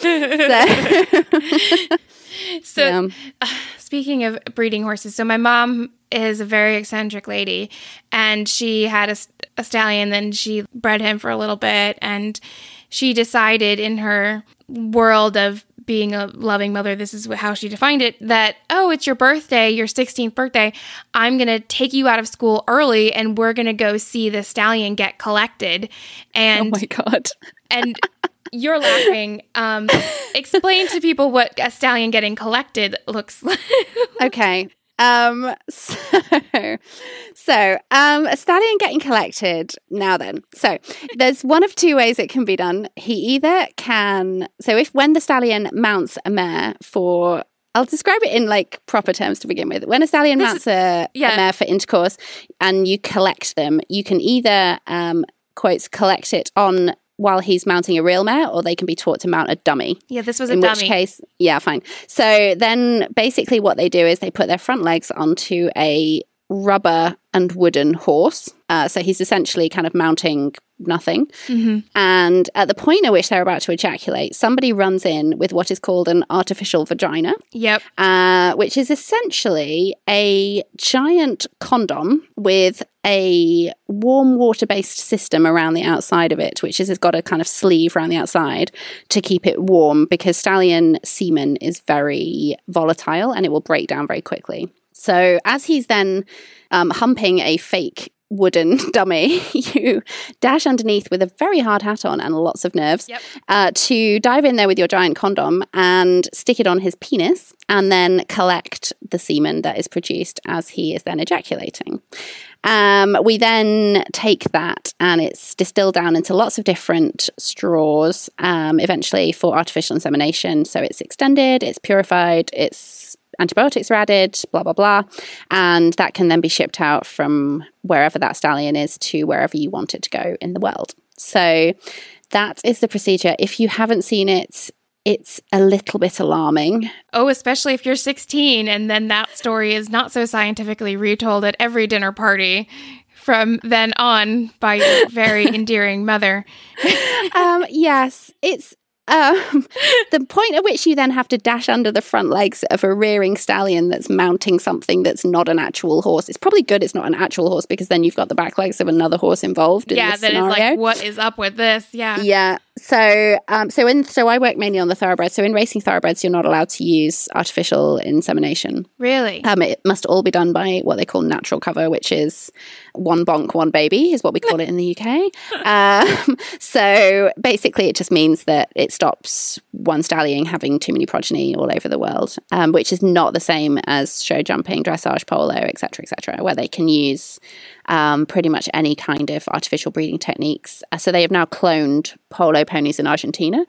Speaker 1: so yeah. uh, speaking of breeding horses, so my mom is a very eccentric lady and she had a, a stallion then she bred him for a little bit and she decided in her world of being a loving mother, this is how she defined it that, oh, it's your birthday, your 16th birthday. I'm going to take you out of school early and we're going to go see the stallion get collected. And
Speaker 2: oh my God.
Speaker 1: and you're laughing. Um, explain to people what a stallion getting collected looks like.
Speaker 2: okay. Um, so, so um, a stallion getting collected. Now then, so there's one of two ways it can be done. He either can, so if when the stallion mounts a mare for I'll describe it in like proper terms to begin with. When a stallion this mounts a, yeah. a, mare for intercourse and you collect them, you can either um, quotes collect it on while he's mounting a real mare, or they can be taught to mount a dummy.
Speaker 1: Yeah, this was a dummy.
Speaker 2: in
Speaker 1: dummy.
Speaker 2: which case, yeah, fine. So then basically what they do is they put their front legs onto a rubber and wooden horse. Uh, so he's essentially kind of mounting nothing.
Speaker 1: Mm-hmm.
Speaker 2: And at the point at which they're about to ejaculate, somebody runs in with what is called an artificial vagina.
Speaker 1: Yep.
Speaker 2: Uh, which is essentially a giant condom with a warm water based system around the outside of it, which is has got a kind of sleeve around the outside to keep it warm because stallion semen is very volatile and it will break down very quickly. So as he's then um, humping a fake wooden dummy you dash underneath with a very hard hat on and lots of nerves
Speaker 1: Yep.
Speaker 2: uh, to dive in there with your giant condom and stick it on his penis and then collect the semen that is produced as he is then ejaculating. Um, we then take that and it's distilled down into lots of different straws, um, eventually for artificial insemination. So it's extended, it's purified, it's antibiotics are added, blah, blah, blah. And that can then be shipped out from wherever that stallion is to wherever you want it to go in the world. So that is the procedure. If you haven't seen it, it's a little bit alarming.
Speaker 1: Oh, especially if you're 16 and then that story is not so scientifically retold at every dinner party from then on by your very endearing mother.
Speaker 2: um, yes, it's um, the point at which you then have to dash under the front legs of a rearing stallion that's mounting something that's not an actual horse. It's probably good it's not an actual horse because then you've got the back legs of another horse involved. In
Speaker 1: yeah, that is like, what is up with this? Yeah.
Speaker 2: Yeah. So, um, so in so I work mainly on the thoroughbreds. So in racing thoroughbreds, you're not allowed to use artificial insemination.
Speaker 1: Really?
Speaker 2: Um, it must all be done by what they call natural cover, which is one bonk, one baby, is what we call it in the UK. Um, so basically, it just means that it stops one stallion having too many progeny all over the world, um, which is not the same as show jumping, dressage, polo, etc., etc., where they can use um, pretty much any kind of artificial breeding techniques. Uh, so they have now cloned polo ponies in Argentina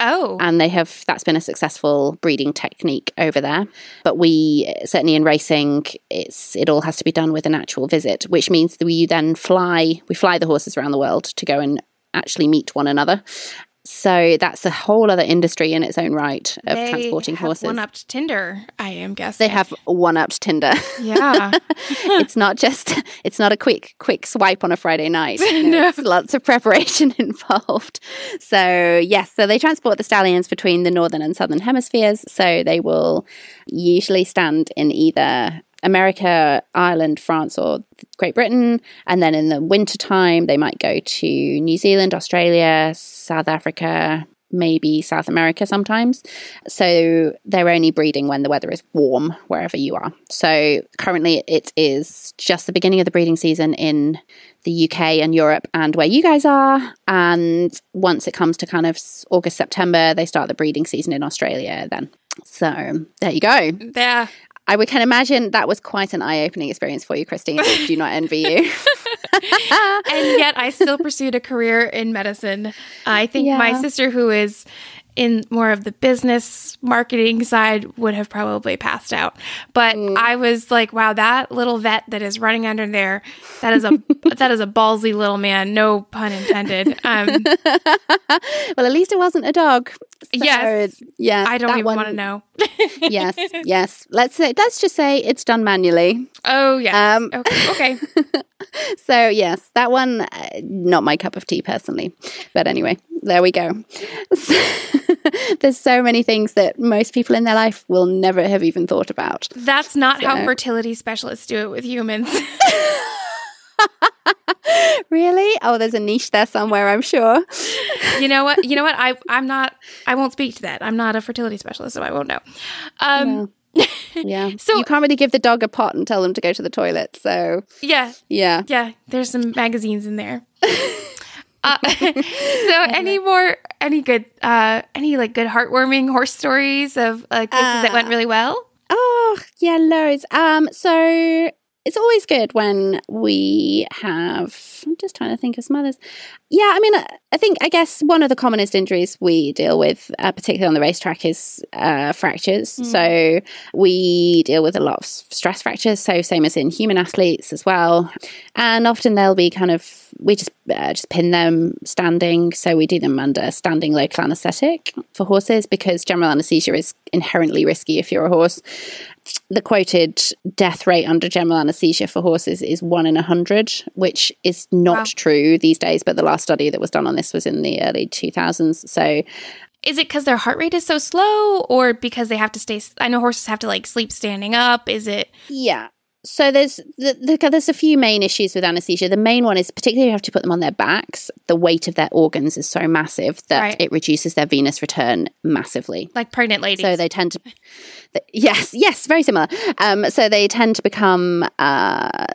Speaker 1: oh.
Speaker 2: and they have that's been a successful breeding technique over there but we certainly in racing it's it all has to be done with an actual visit which means that we then fly we fly the horses around the world to go and actually meet one another so that's a whole other industry in its own right of
Speaker 1: they
Speaker 2: transporting
Speaker 1: have
Speaker 2: horses
Speaker 1: One up to Tinder, I am guessing.
Speaker 2: they have one upped tinder
Speaker 1: Yeah.
Speaker 2: it's not just it's not a quick quick swipe on a friday night You know,
Speaker 1: No.
Speaker 2: lots of preparation involved so yes so they transport the stallions between the northern and southern hemispheres so they will usually stand in either America, Ireland, France, or Great Britain. And then in the winter time, they might go to New Zealand, Australia, South Africa, maybe South America sometimes. So they're only breeding when the weather is warm wherever you are. So currently it is just the beginning of the breeding season in the UK and Europe and where you guys are. And once it comes to kind of August, September, they start the breeding season in Australia then. So there you go.
Speaker 1: yeah.
Speaker 2: I would can imagine that was quite an eye opening experience for you, Christine. I do not envy you.
Speaker 1: and yet I still pursued a career in medicine. I think my sister, who is in more of the business marketing side, would have probably passed out. But
Speaker 2: Mm.
Speaker 1: I was like, wow, that little vet that is running under there, that is a that is a ballsy little man. No pun intended. Um,
Speaker 2: well, at least it wasn't a dog. So,
Speaker 1: Yes.
Speaker 2: yeah.
Speaker 1: I don't even want to know.
Speaker 2: yes, yes. Let's say, let's just say it's done manually.
Speaker 1: Oh yeah.
Speaker 2: Um,
Speaker 1: okay. okay.
Speaker 2: So yes, that one uh, not my cup of tea personally, but anyway, there we go. There's so many things that most people in their life will never have even thought about.
Speaker 1: That's not how fertility specialists do it with humans.
Speaker 2: Really? Oh, there's a niche there somewhere, I'm sure.
Speaker 1: you know what? You know what? I I'm not. I won't speak to that. I'm not a fertility specialist, so I won't know. Um,
Speaker 2: Yeah.
Speaker 1: So-
Speaker 2: you can't really give the dog a pot and tell them to go to the toilet. So
Speaker 1: yeah,
Speaker 2: yeah.
Speaker 1: yeah. There's some magazines in there. Uh, so any more any good uh any like good heartwarming horse stories of uh, cases that went really well
Speaker 2: Oh, yeah, loads. Um, so it's always good when we have. I'm just trying to think of some others. Yeah, I mean, I- think I guess one of the commonest injuries we deal with, uh, particularly on the racetrack, is uh, fractures. So we deal with a lot of stress fractures. So same as in human athletes as well, and often they'll be kind of we just uh, just pin them standing. So we do them under standing local anaesthetic for horses because general anaesthesia is inherently risky if you're a horse the quoted death rate under general anesthesia for horses is one in a hundred, which is not
Speaker 1: Wow.
Speaker 2: true these days. But the last study that was done on this was in the early 2000s. So
Speaker 1: is it because their heart rate is so slow or because they have to stay i know horses have to like sleep standing up is it
Speaker 2: yeah, So there's the, the, there's a few main issues with anesthesia. The main one is particularly you have to put them on their backs. The weight of their organs is so massive that
Speaker 1: Right.
Speaker 2: it reduces their venous return massively.
Speaker 1: Like pregnant ladies.
Speaker 2: So they tend to, yes, yes, very similar. Um, so they tend to become, uh,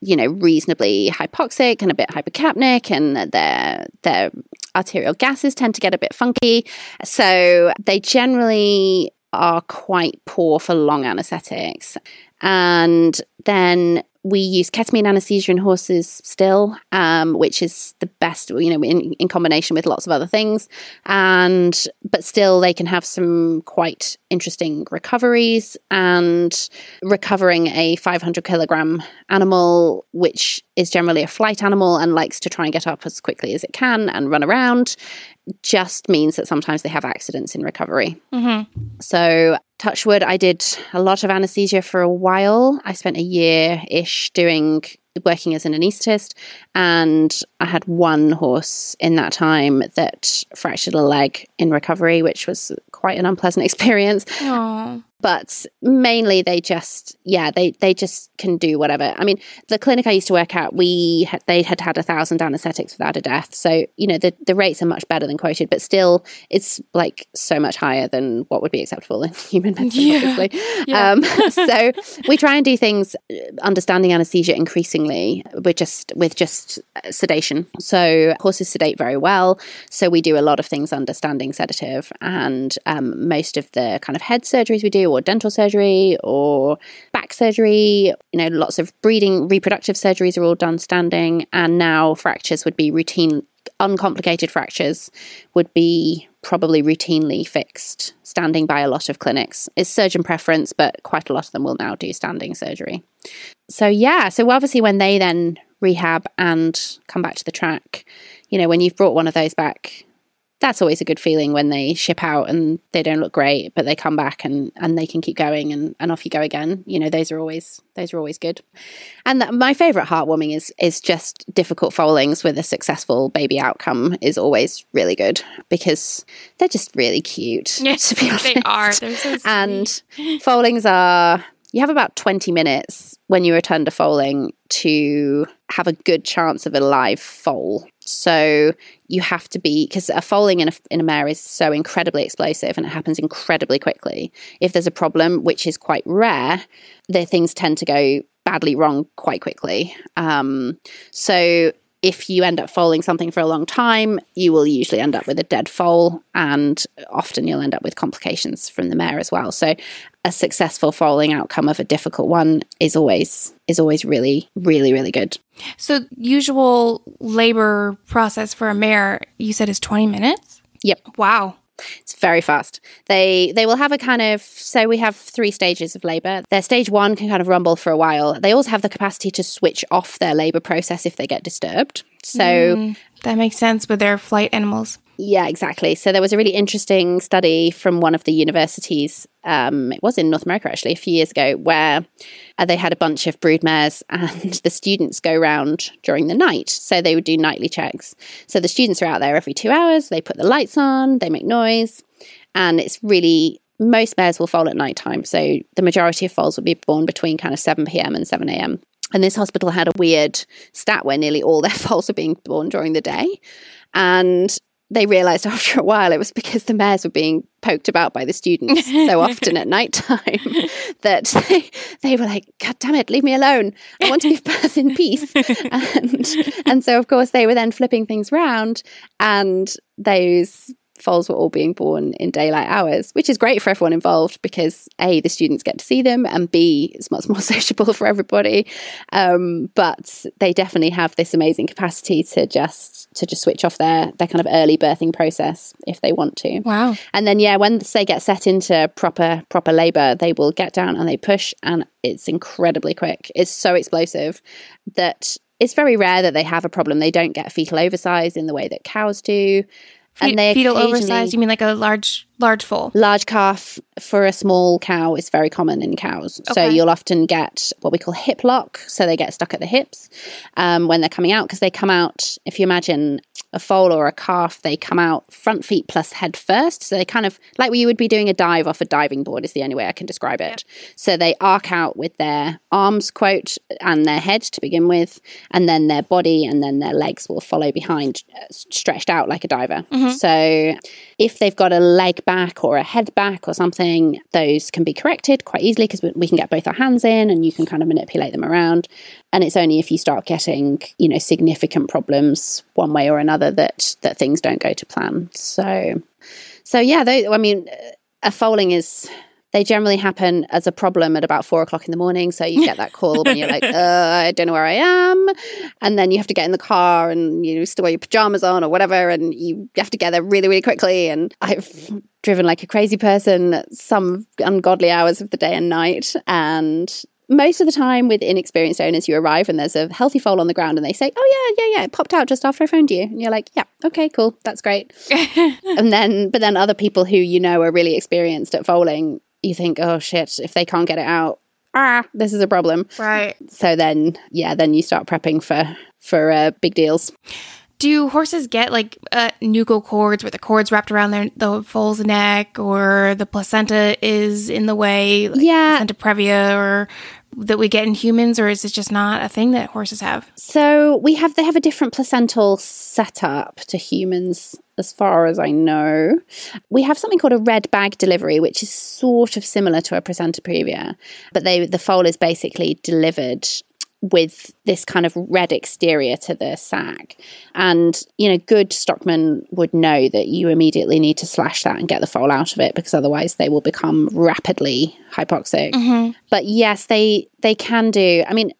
Speaker 2: you know, reasonably hypoxic and a bit hypercapnic, and their their arterial gases tend to get a bit funky. So they generally are quite poor for long anesthetics, and then. We use ketamine anesthesia in horses still, um, which is the best, you know, in, in combination with lots of other things and but still they can have some quite interesting recoveries and recovering a 500 kilogram animal which is generally a flight animal and likes to try and get up as quickly as it can and run around just means that sometimes they have accidents in recovery
Speaker 1: Mhm.
Speaker 2: so, touchwood, I did a lot of anesthesia for a while. I spent a year ish doing working as an anaesthetist, and I had one horse in that time that fractured a leg in recovery, which was quite an unpleasant experience
Speaker 1: Aw.
Speaker 2: but mainly they just yeah they they just can do whatever i mean the clinic i used to work at we had, they had had a thousand anesthetics without a death so you know the, the rates are much better than quoted but still it's like so much higher than what would be acceptable in human medicine
Speaker 1: Yeah.
Speaker 2: obviously
Speaker 1: Yeah.
Speaker 2: um, so we try and do things uh, understanding anesthesia increasingly with just with just uh, sedation so horses sedate very well. So we do a lot of things understanding sedative. And um, most of the kind of head surgeries we do or dental surgery or back surgery you know lots of breeding reproductive surgeries are all done standing. And now fractures would be routine uncomplicated fractures would be probably routinely fixed standing by a lot of clinics. It's surgeon preference, but quite a lot of them will now do standing surgery. So, yeah, so obviously, when they then rehab and come back to the track, you know, when you've brought one of those back, that's always a good feeling when they ship out and they don't look great, but they come back and, and they can keep going and, and off you go again. You know, those are always those are always good. And that, my favorite heartwarming is is just difficult foalings with a successful baby outcome is always really good because they're just really cute.
Speaker 1: Yes,
Speaker 2: to be honest.
Speaker 1: they are. They're so sweet.
Speaker 2: And foalings are you have about 20 minutes when you return to foaling to have a good chance of a live foal. So you have to be because a foaling in a, in a mare is so incredibly explosive and it happens incredibly quickly. If there's a problem, which is quite rare, the things tend to go badly wrong quite quickly. Um, so if you end up foaling something for a long time, you will usually end up with a dead foal, and often you'll end up with complications from the mare as well. So, a successful foaling outcome of a difficult one is always is always really, really, really good.
Speaker 1: so usual labor process for a mare, you said is 20 minutes?
Speaker 2: Yep.
Speaker 1: Wow.
Speaker 2: It's very fast. They they will have a kind of so we have three stages of labor. Their stage one can kind of rumble for a while. They also have the capacity to switch off their labor process if they get disturbed. So
Speaker 1: Mm, that makes sense with their flight animals.
Speaker 2: Yeah, exactly. So there was a really interesting study from one of the universities. Um, it was in North America actually a few years ago, where uh, they had a bunch of brood mares, and the students go round during the night. So they would do nightly checks. So the students are out there every two hours. They put the lights on, they make noise, and it's really most mares will foal at night time. So the majority of foals will be born between kind of seven pm and seven am. And this hospital had a weird stat where nearly all their foals are being born during the day. And they realized after a while it was because the mares were being poked about by the students so often at night time that they, they were like, God damn it, leave me alone. I want to give birth in peace. and, and so, of course, they were then flipping things round, and those foals were all being born in daylight hours, which is great for everyone involved because A, the students get to see them, and B, it's much more sociable for everybody. Um, but they definitely have this amazing capacity to just to just switch off their their kind of early birthing process if they want to.
Speaker 1: Wow.
Speaker 2: And then yeah, when they get set into proper proper labor, they will get down and they push and it's incredibly quick. It's so explosive that it's very rare that they have a problem. They don't get fetal oversize in the way that cows do.
Speaker 1: Fe-
Speaker 2: and they
Speaker 1: fetal oversized, you mean like a large Large foal.
Speaker 2: Large calf for a small cow is very common in cows. So you'll often get what we call hip lock. So they get stuck at the hips um, when they're coming out because they come out, if you imagine a foal or a calf, they come out front feet plus head first. So they kind of like you would be doing a dive off a diving board, is the only way I can describe it. So they arc out with their arms, quote, and their head to begin with, and then their body and then their legs will follow behind, uh, stretched out like a diver. So if they've got a leg back or a head back or something, those can be corrected quite easily because we, can get both our hands in and you can kind of manipulate them around. And it's only if you start getting, you know, significant problems one way or another that that things don't go to plan. So, so yeah, though, I mean, uh, a foaling is they generally happen as a problem at about four o'clock in the morning. So you get that call when you're like, uh, I don't know where I am. And then you have to get in the car and you still wear your pajamas on or whatever. And you have to get there really, really quickly. And I've driven like a crazy person some ungodly hours of the day and night. And most of the time with inexperienced owners, you arrive and there's a healthy foal on the ground and they say, Oh, yeah, yeah, yeah, it popped out just after I phoned you. And you're like, Yeah, okay, cool, that's great. and then, but then other people who you know are really experienced at foaling, you think, Oh shit, if they can't get it out, ah, this is a problem.
Speaker 1: Right.
Speaker 2: So then, yeah, then you start prepping for for uh, big deals.
Speaker 1: Do horses get like uh, nuchal cords where the cord's wrapped around their the foal's neck, or the placenta is in the way, like
Speaker 2: Yeah.
Speaker 1: placenta previa, or that we get in humans, or is it just not a thing that horses have?
Speaker 2: So we have they have a different placental setup to humans, as far as I know. We have something called a red bag delivery, which is sort of similar to a placenta previa, but they the foal is basically delivered with this kind of red exterior to the sac. And, you know, good stockmen would know that you immediately need to slash that and get the foal out of it because otherwise they will become rapidly hypoxic. Mm-hmm. But yes, they they can do. I mean,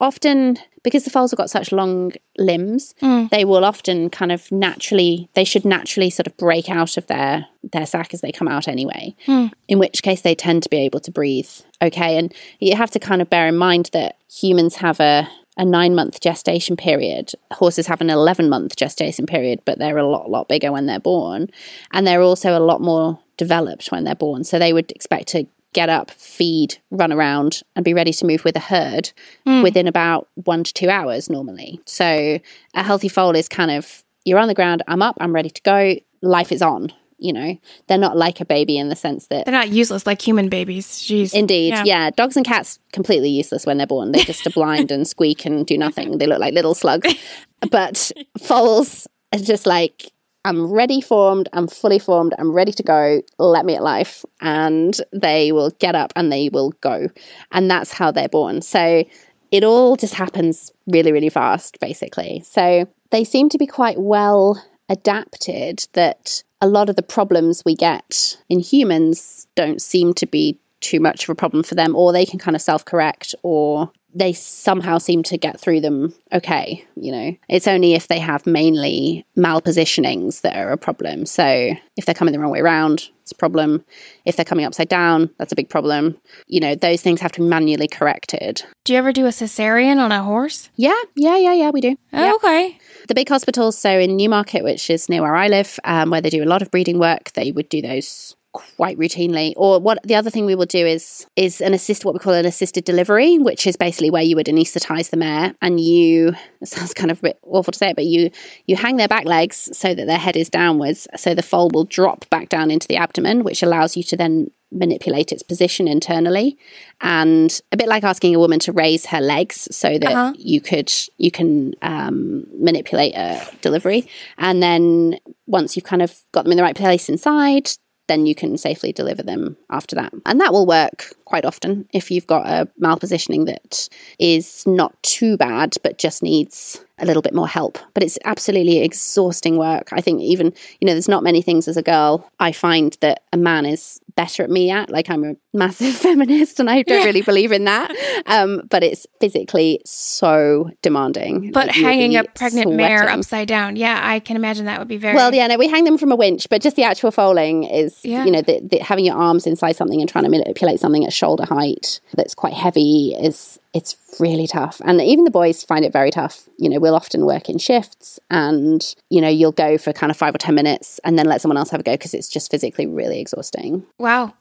Speaker 2: often because the foals have got such long limbs, mm. they will often kind of naturally they should naturally sort of break out of their their sac as they come out anyway. Hmm. In which case they tend to be able to breathe okay. And you have to kind of bear in mind that humans have a a nine month gestation period. Horses have an 11 month gestation period, but they're a lot, lot bigger when they're born. And they're also a lot more developed when they're born. So they would expect to get up, feed, run around, and be ready to move with a herd hmm. within about one to two hours normally. So a healthy foal is kind of you're on the ground, I'm up, I'm ready to go, life is on. You know, they're not like a baby in the sense that
Speaker 1: They're not useless like human babies. Jeez.
Speaker 2: Indeed, yeah. Dogs and cats completely useless when they're born. They just are blind and squeak and do nothing. They look like little slugs. But foals are just like I'm ready formed. I'm fully formed. I'm ready to go. Let me at life, and they will get up and they will go, and that's how they're born. So it all just happens really, really fast, basically. So they seem to be quite well adapted. That a lot of the problems we get in humans don't seem to be too much of a problem for them, or they can kind of self correct, or they somehow seem to get through them okay. You know, it's only if they have mainly malpositionings that are a problem. So if they're coming the wrong way around, it's a problem. If they're coming upside down, that's a big problem. You know, those things have to be manually corrected.
Speaker 1: Do you ever do a cesarean on a horse?
Speaker 2: Yeah, yeah, yeah, yeah, we do. Yeah.
Speaker 1: Oh, okay.
Speaker 2: The big hospitals, so in Newmarket, which is near where I live, um, where they do a lot of breeding work, they would do those quite routinely. Or what the other thing we will do is is an assist what we call an assisted delivery, which is basically where you would anaesthetize the mare and you it sounds kind of a bit awful to say it, but you you hang their back legs so that their head is downwards, so the foal will drop back down into the abdomen, which allows you to then manipulate its position internally and a bit like asking a woman to raise her legs so that
Speaker 1: Uh-huh.
Speaker 2: you could you can um, manipulate a delivery and then once you've kind of got them in the right place inside then you can safely deliver them after that. And that will work quite often if you've got a malpositioning that is not too bad but just needs a little bit more help. But it's absolutely exhausting work. I think even you know there's not many things as a girl i find that a man is better at me at. Like i'm a massive feminist and i don't really believe in that. Um, but it's physically so demanding.
Speaker 1: But
Speaker 2: you'll
Speaker 1: hanging a pregnant mare upside down, yeah, I can imagine that would be very.
Speaker 2: Well, yeah, no, we hang them from a winch, but just the actual foaling is,
Speaker 1: Yeah.
Speaker 2: you know, the, the, having your arms inside something and trying to manipulate something at shoulder height that's quite heavy is it's really tough. And even the boys find it very tough. You know, we'll often work in shifts and, you know, you'll go for kind of five or 10 minutes and then let someone else have a go because it's just physically really exhausting.
Speaker 1: Wow.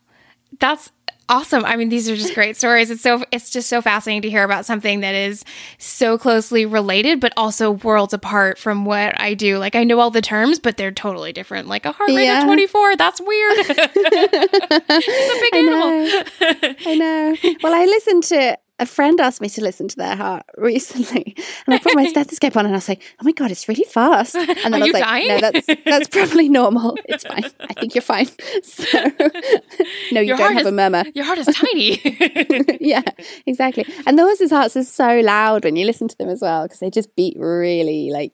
Speaker 1: That's awesome. I mean, these are just great stories. It's so it's just so fascinating to hear about something that is so closely related, but also worlds apart from what I do. Like I know all the terms, but they're totally different. Like a heart rate yeah. of twenty four. That's weird. it's a big
Speaker 2: I animal. Know. I know. Well, I listened to a friend asked me to listen to their heart recently, and I put my stethoscope on, and I was like, "Oh my god, it's really fast!" And
Speaker 1: then Are I was like, dying?
Speaker 2: "No, that's that's probably normal. It's fine. I think you're fine." So, no, you your don't have
Speaker 1: is,
Speaker 2: a murmur.
Speaker 1: Your heart is tiny.
Speaker 2: yeah, exactly. And the horses' hearts are so loud when you listen to them as well because they just beat really like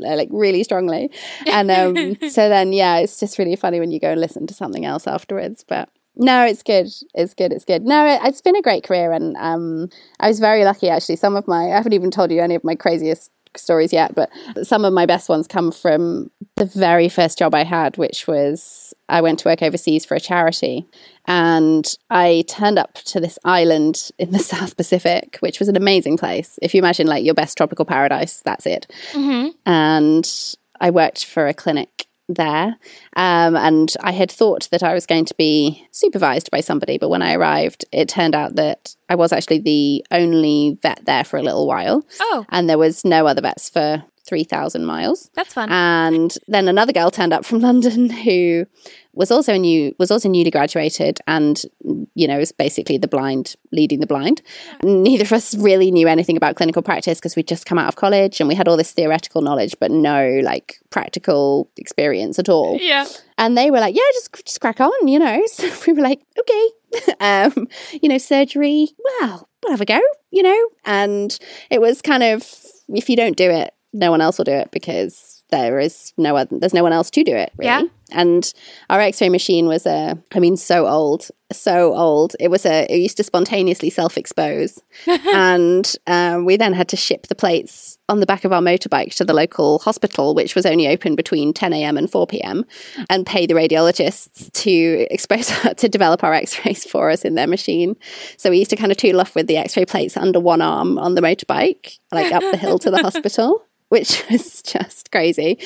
Speaker 2: like really strongly. And um, so then, yeah, it's just really funny when you go and listen to something else afterwards. But no, it's good. It's good. It's good. No, it, has been a great career, and um, I was very lucky actually. Some of my I haven't even told you any of my craziest stories yet, but some of my best ones come from the very first job I had, which was I went to work overseas for a charity, and I turned up to this island in the South Pacific, which was an amazing place. If you imagine like your best tropical paradise, that's it. Mm-hmm. And I worked for a clinic there. Um, and I had thought that I was going to be supervised by somebody, but when I arrived, it turned out that I was actually the only vet there for a little while.
Speaker 1: Oh.
Speaker 2: And there was no other vets for 3,000 miles.
Speaker 1: That's fun.
Speaker 2: And then another girl turned up from London who was also new was also newly graduated and you know was basically the blind leading the blind. Neither of us really knew anything about clinical practice because we'd just come out of college and we had all this theoretical knowledge but no like practical experience at all.
Speaker 1: Yeah.
Speaker 2: And they were like yeah just just crack on you know? So we were like okay. Um you know surgery well we'll have a go you know? And it was kind of if you don't do it no one else will do it because there is no other, there's no one else to do it really.
Speaker 1: Yeah.
Speaker 2: And our X-ray machine was a, I mean, so old, so old. It was a, it used to spontaneously self-expose, and um, we then had to ship the plates on the back of our motorbike to the local hospital, which was only open between 10 a.m. and 4 p.m., and pay the radiologists to expose to develop our X-rays for us in their machine. So we used to kind of tool off with the X-ray plates under one arm on the motorbike, like up the hill to the hospital which was just crazy.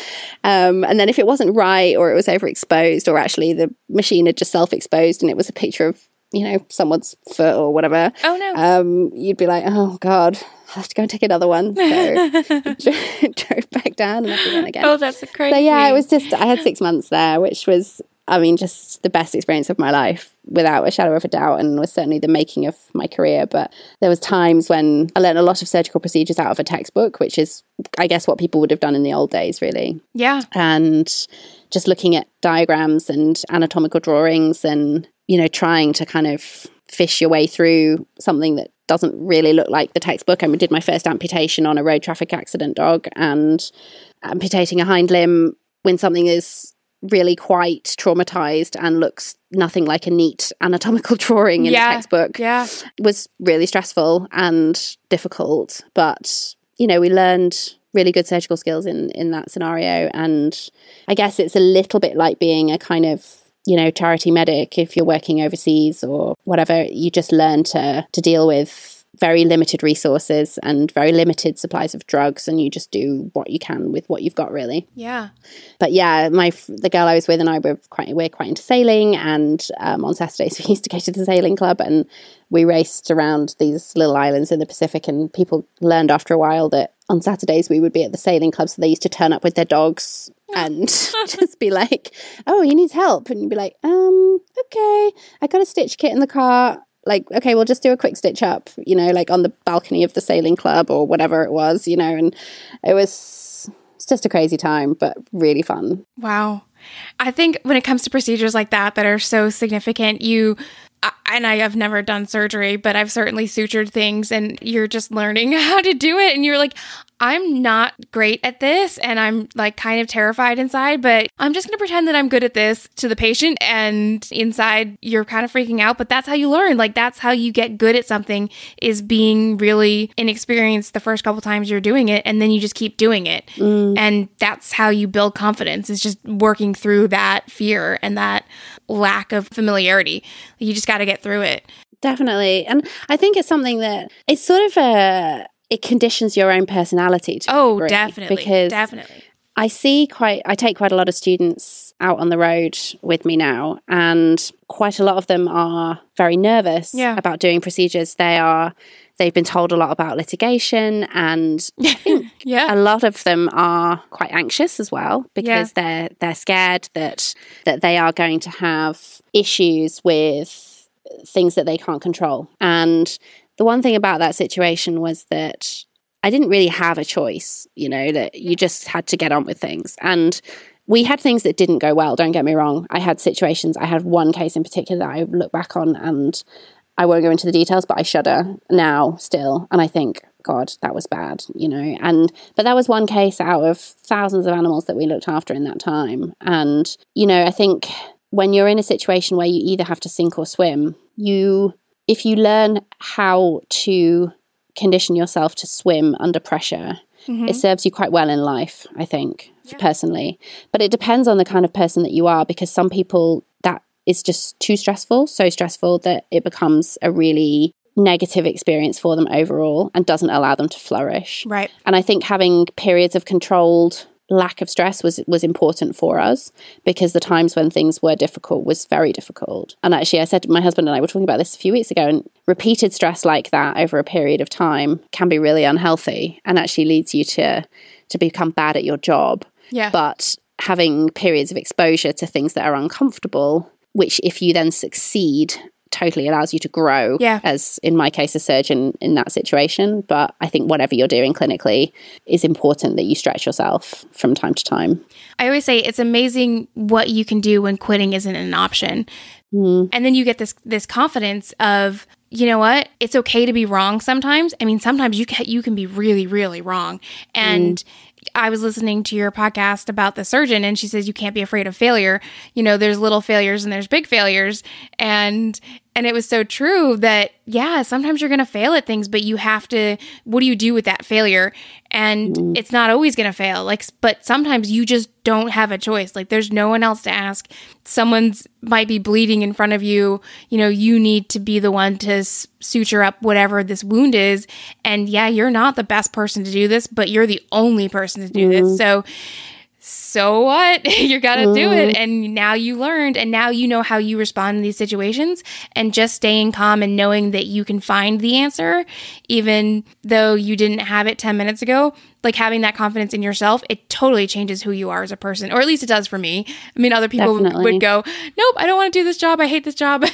Speaker 2: Um, and then if it wasn't right or it was overexposed or actually the machine had just self exposed and it was a picture of, you know, someone's foot or whatever.
Speaker 1: Oh, no.
Speaker 2: Um, you'd be like, oh, God, I have to go and take another one. So drove back down and up again again.
Speaker 1: Oh, that's crazy.
Speaker 2: So yeah, it was just, I had six months there, which was I mean, just the best experience of my life without a shadow of a doubt and was certainly the making of my career. But there was times when I learned a lot of surgical procedures out of a textbook, which is, I guess, what people would have done in the old days, really.
Speaker 1: Yeah.
Speaker 2: And just looking at diagrams and anatomical drawings and, you know, trying to kind of fish your way through something that doesn't really look like the textbook. I did my first amputation on a road traffic accident dog and amputating a hind limb when something is really quite traumatized and looks nothing like a neat anatomical drawing in
Speaker 1: yeah,
Speaker 2: a textbook
Speaker 1: yeah.
Speaker 2: was really stressful and difficult. But, you know, we learned really good surgical skills in, in that scenario. And I guess it's a little bit like being a kind of you know charity medic if you're working overseas or whatever you just learn to to deal with very limited resources and very limited supplies of drugs and you just do what you can with what you've got really.
Speaker 1: Yeah.
Speaker 2: But yeah my the girl i was with and i were quite we're quite into sailing and um, on saturdays we used to go to the sailing club and we raced around these little islands in the pacific and people learned after a while that on saturdays we would be at the sailing club so they used to turn up with their dogs and just be like oh he needs help. And you'd be like um okay. I got a stitch kit in the car like okay we'll just do a quick stitch up you know like on the balcony of the sailing club or whatever it was you know and it was it's just a crazy time but really fun
Speaker 1: wow i think when it comes to procedures like that that are so significant you and I have never done surgery, but I've certainly sutured things and you're just learning how to do it. And you're like, I'm not great at this and I'm like kind of terrified inside, but I'm just going to pretend that I'm good at this to the patient. And inside, you're kind of freaking out, but that's how you learn. Like, that's how you get good at something is being really inexperienced the first couple times you're doing it. And then you just keep doing it. Mm. And that's how you build confidence is just working through that fear and that lack of familiarity. You just got to get through it.
Speaker 2: Definitely. And I think it's something that it's sort of a it conditions your own personality to
Speaker 1: Oh, definitely.
Speaker 2: because
Speaker 1: definitely.
Speaker 2: I see quite, I take quite a lot of students out on the road with me now, and quite a lot of them are very nervous
Speaker 1: Yeah.
Speaker 2: about doing procedures. They are, they've been told a lot about litigation, and
Speaker 1: Yeah.
Speaker 2: a lot of them are quite anxious as well because they're they're scared that that they are going to have issues with things that they can't control. And the one thing about that situation was that I didn't really have a choice, you know, that you just had to get on with things. And we had things that didn't go well, don't get me wrong. I had situations, I had one case in particular that I look back on and I won't go into the details, but I shudder now still. And I think, God, that was bad, you know. And, but that was one case out of thousands of animals that we looked after in that time. And, you know, I think when you're in a situation where you either have to sink or swim, you, if you learn how to condition yourself to swim under pressure,
Speaker 1: Mhm.
Speaker 2: it serves you quite well in life, I think, personally. But it depends on the kind of person that you are because some people that is just too stressful, so stressful that it becomes a really negative experience for them overall and doesn't allow them to flourish.
Speaker 1: Right.
Speaker 2: And I think having periods of controlled lack of stress was was important for us because the times when things were difficult was very difficult. And actually I said my husband and I were talking about this a few weeks ago and repeated stress like that over a period of time can be really unhealthy and actually leads you to to become bad at your job.
Speaker 1: Yeah.
Speaker 2: But having periods of exposure to things that are uncomfortable, which if you then succeed totally allows you to grow
Speaker 1: Yeah.
Speaker 2: as in my case a surgeon in that situation but i think whatever you're doing clinically is important that you stretch yourself from time to time
Speaker 1: I always say it's amazing what you can do when quitting isn't an option.
Speaker 2: Mm.
Speaker 1: And then you get this this confidence of, you know what? It's okay to be wrong sometimes. I mean, sometimes you can you can be really really wrong. And I was listening to your podcast about the surgeon and she says you can't be afraid of failure. You know, there's little failures and there's big failures and and it was so true that yeah, sometimes you're going to fail at things, but you have to what do you do with that failure? And mm. it's not always going to fail. Like but sometimes you just don't have a choice. Like there's no one else to ask. Someone's might be bleeding in front of you. You know, you need to be the one to s- suture up whatever this wound is. And yeah, you're not the best person to do this, but you're the only person to do this. Mm. So so what? you got to do it. Mm-hmm. And now you learned, and now you know how you respond in these situations. And just staying calm and knowing that you can find the answer, even though you didn't have it 10 minutes ago, like having that confidence in yourself, it totally changes who you are as a person, or at least it does for me. I mean, other people would go, Nope, I don't want to do this job. I hate this job.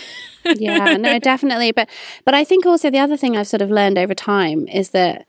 Speaker 2: yeah no definitely but but i think also the other thing i've sort of learned over time is that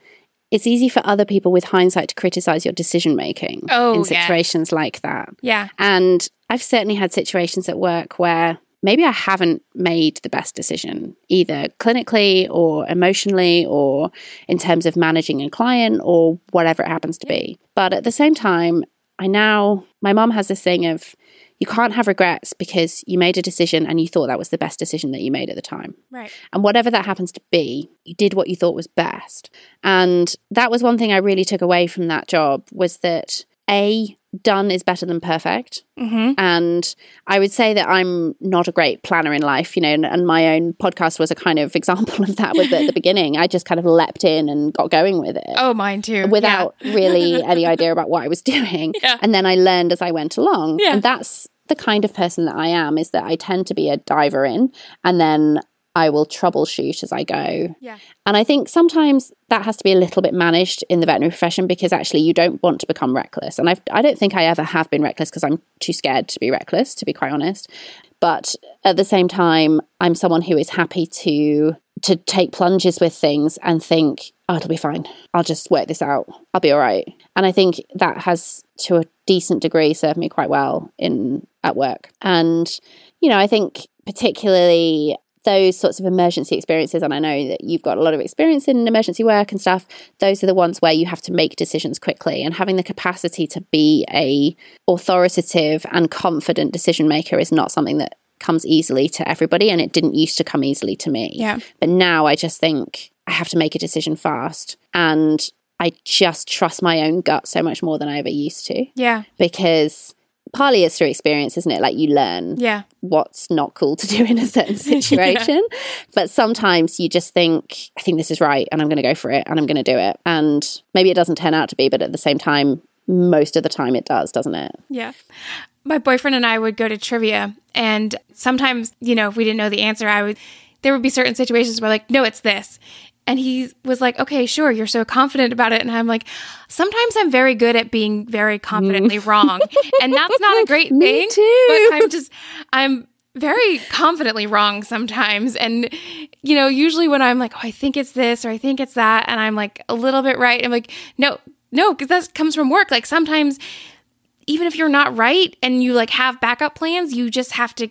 Speaker 2: it's easy for other people with hindsight to criticize your decision making
Speaker 1: Oh,
Speaker 2: in
Speaker 1: yeah.
Speaker 2: situations like that
Speaker 1: yeah.
Speaker 2: And I've certainly had situations at work where maybe I haven't made the best decision, either clinically or emotionally or in terms of managing a client or whatever it happens to be. But at the same time, I now, my mom has this thing of, you can't have regrets because you made a decision and you thought that was the best decision that you made at the time.
Speaker 1: Right.
Speaker 2: And whatever that happens to be, you did what you thought was best. And that was one thing I really took away from that job was that A, done is better than perfect.
Speaker 1: Mm-hmm.
Speaker 2: And I would say that I'm not a great planner in life, you know, and, and my own podcast was a kind of example of that with at the beginning. I just kind of leapt in and got going with it
Speaker 1: Oh, mine too.
Speaker 2: without really any idea about what I was doing.
Speaker 1: Yeah.
Speaker 2: And then I learned as I went along.
Speaker 1: Yeah.
Speaker 2: And that's the kind of person that I am is that I tend to be a diver in and then I will troubleshoot as I go.
Speaker 1: Yeah.
Speaker 2: And I think sometimes that has to be a little bit managed in the veterinary profession because actually you don't want to become reckless. And I've, I don't think I ever have been reckless because I'm too scared to be reckless, to be quite honest. But at the same time, I'm someone who is happy to to take plunges with things and think, oh, it'll be fine. I'll just work this out. I'll be all right. And I think that has, to a decent degree, served me quite well in at work. And you know, I think particularly those sorts of emergency experiences, and I know that you've got a lot of experience in emergency work and stuff, those are the ones where you have to make decisions quickly. And having the capacity to be a authoritative and confident decision maker is not something that comes easily to everybody. And it didn't used to come easily to me.
Speaker 1: Yeah.
Speaker 2: But now I just think I have to make a decision fast. And I just trust my own gut so much more than I ever used to
Speaker 1: Yeah.
Speaker 2: because partly it's through experience, isn't it? Like you learn
Speaker 1: Yeah.
Speaker 2: what's not cool to do in a certain situation. But sometimes you just think, I think this is right and I'm going to go for it and I'm going to do it. And maybe it doesn't turn out to be, but at the same time, most of the time it does, doesn't it?
Speaker 1: Yeah. My boyfriend and I would go to trivia and sometimes, you know, if we didn't know the answer, I would there would be certain situations where like, no, it's this. And he was like, okay, sure, you're so confident about it. And I'm like, sometimes I'm very good at being very confidently mm. wrong. And that's not a great
Speaker 2: Me
Speaker 1: thing.
Speaker 2: too.
Speaker 1: But I'm just, I'm very confidently wrong sometimes. And, you know, usually when I'm like, oh, I think it's this or I think it's that, and I'm like a little bit right, I'm like, no, no, because that comes from work. Like sometimes, even if you're not right and you like have backup plans, you just have to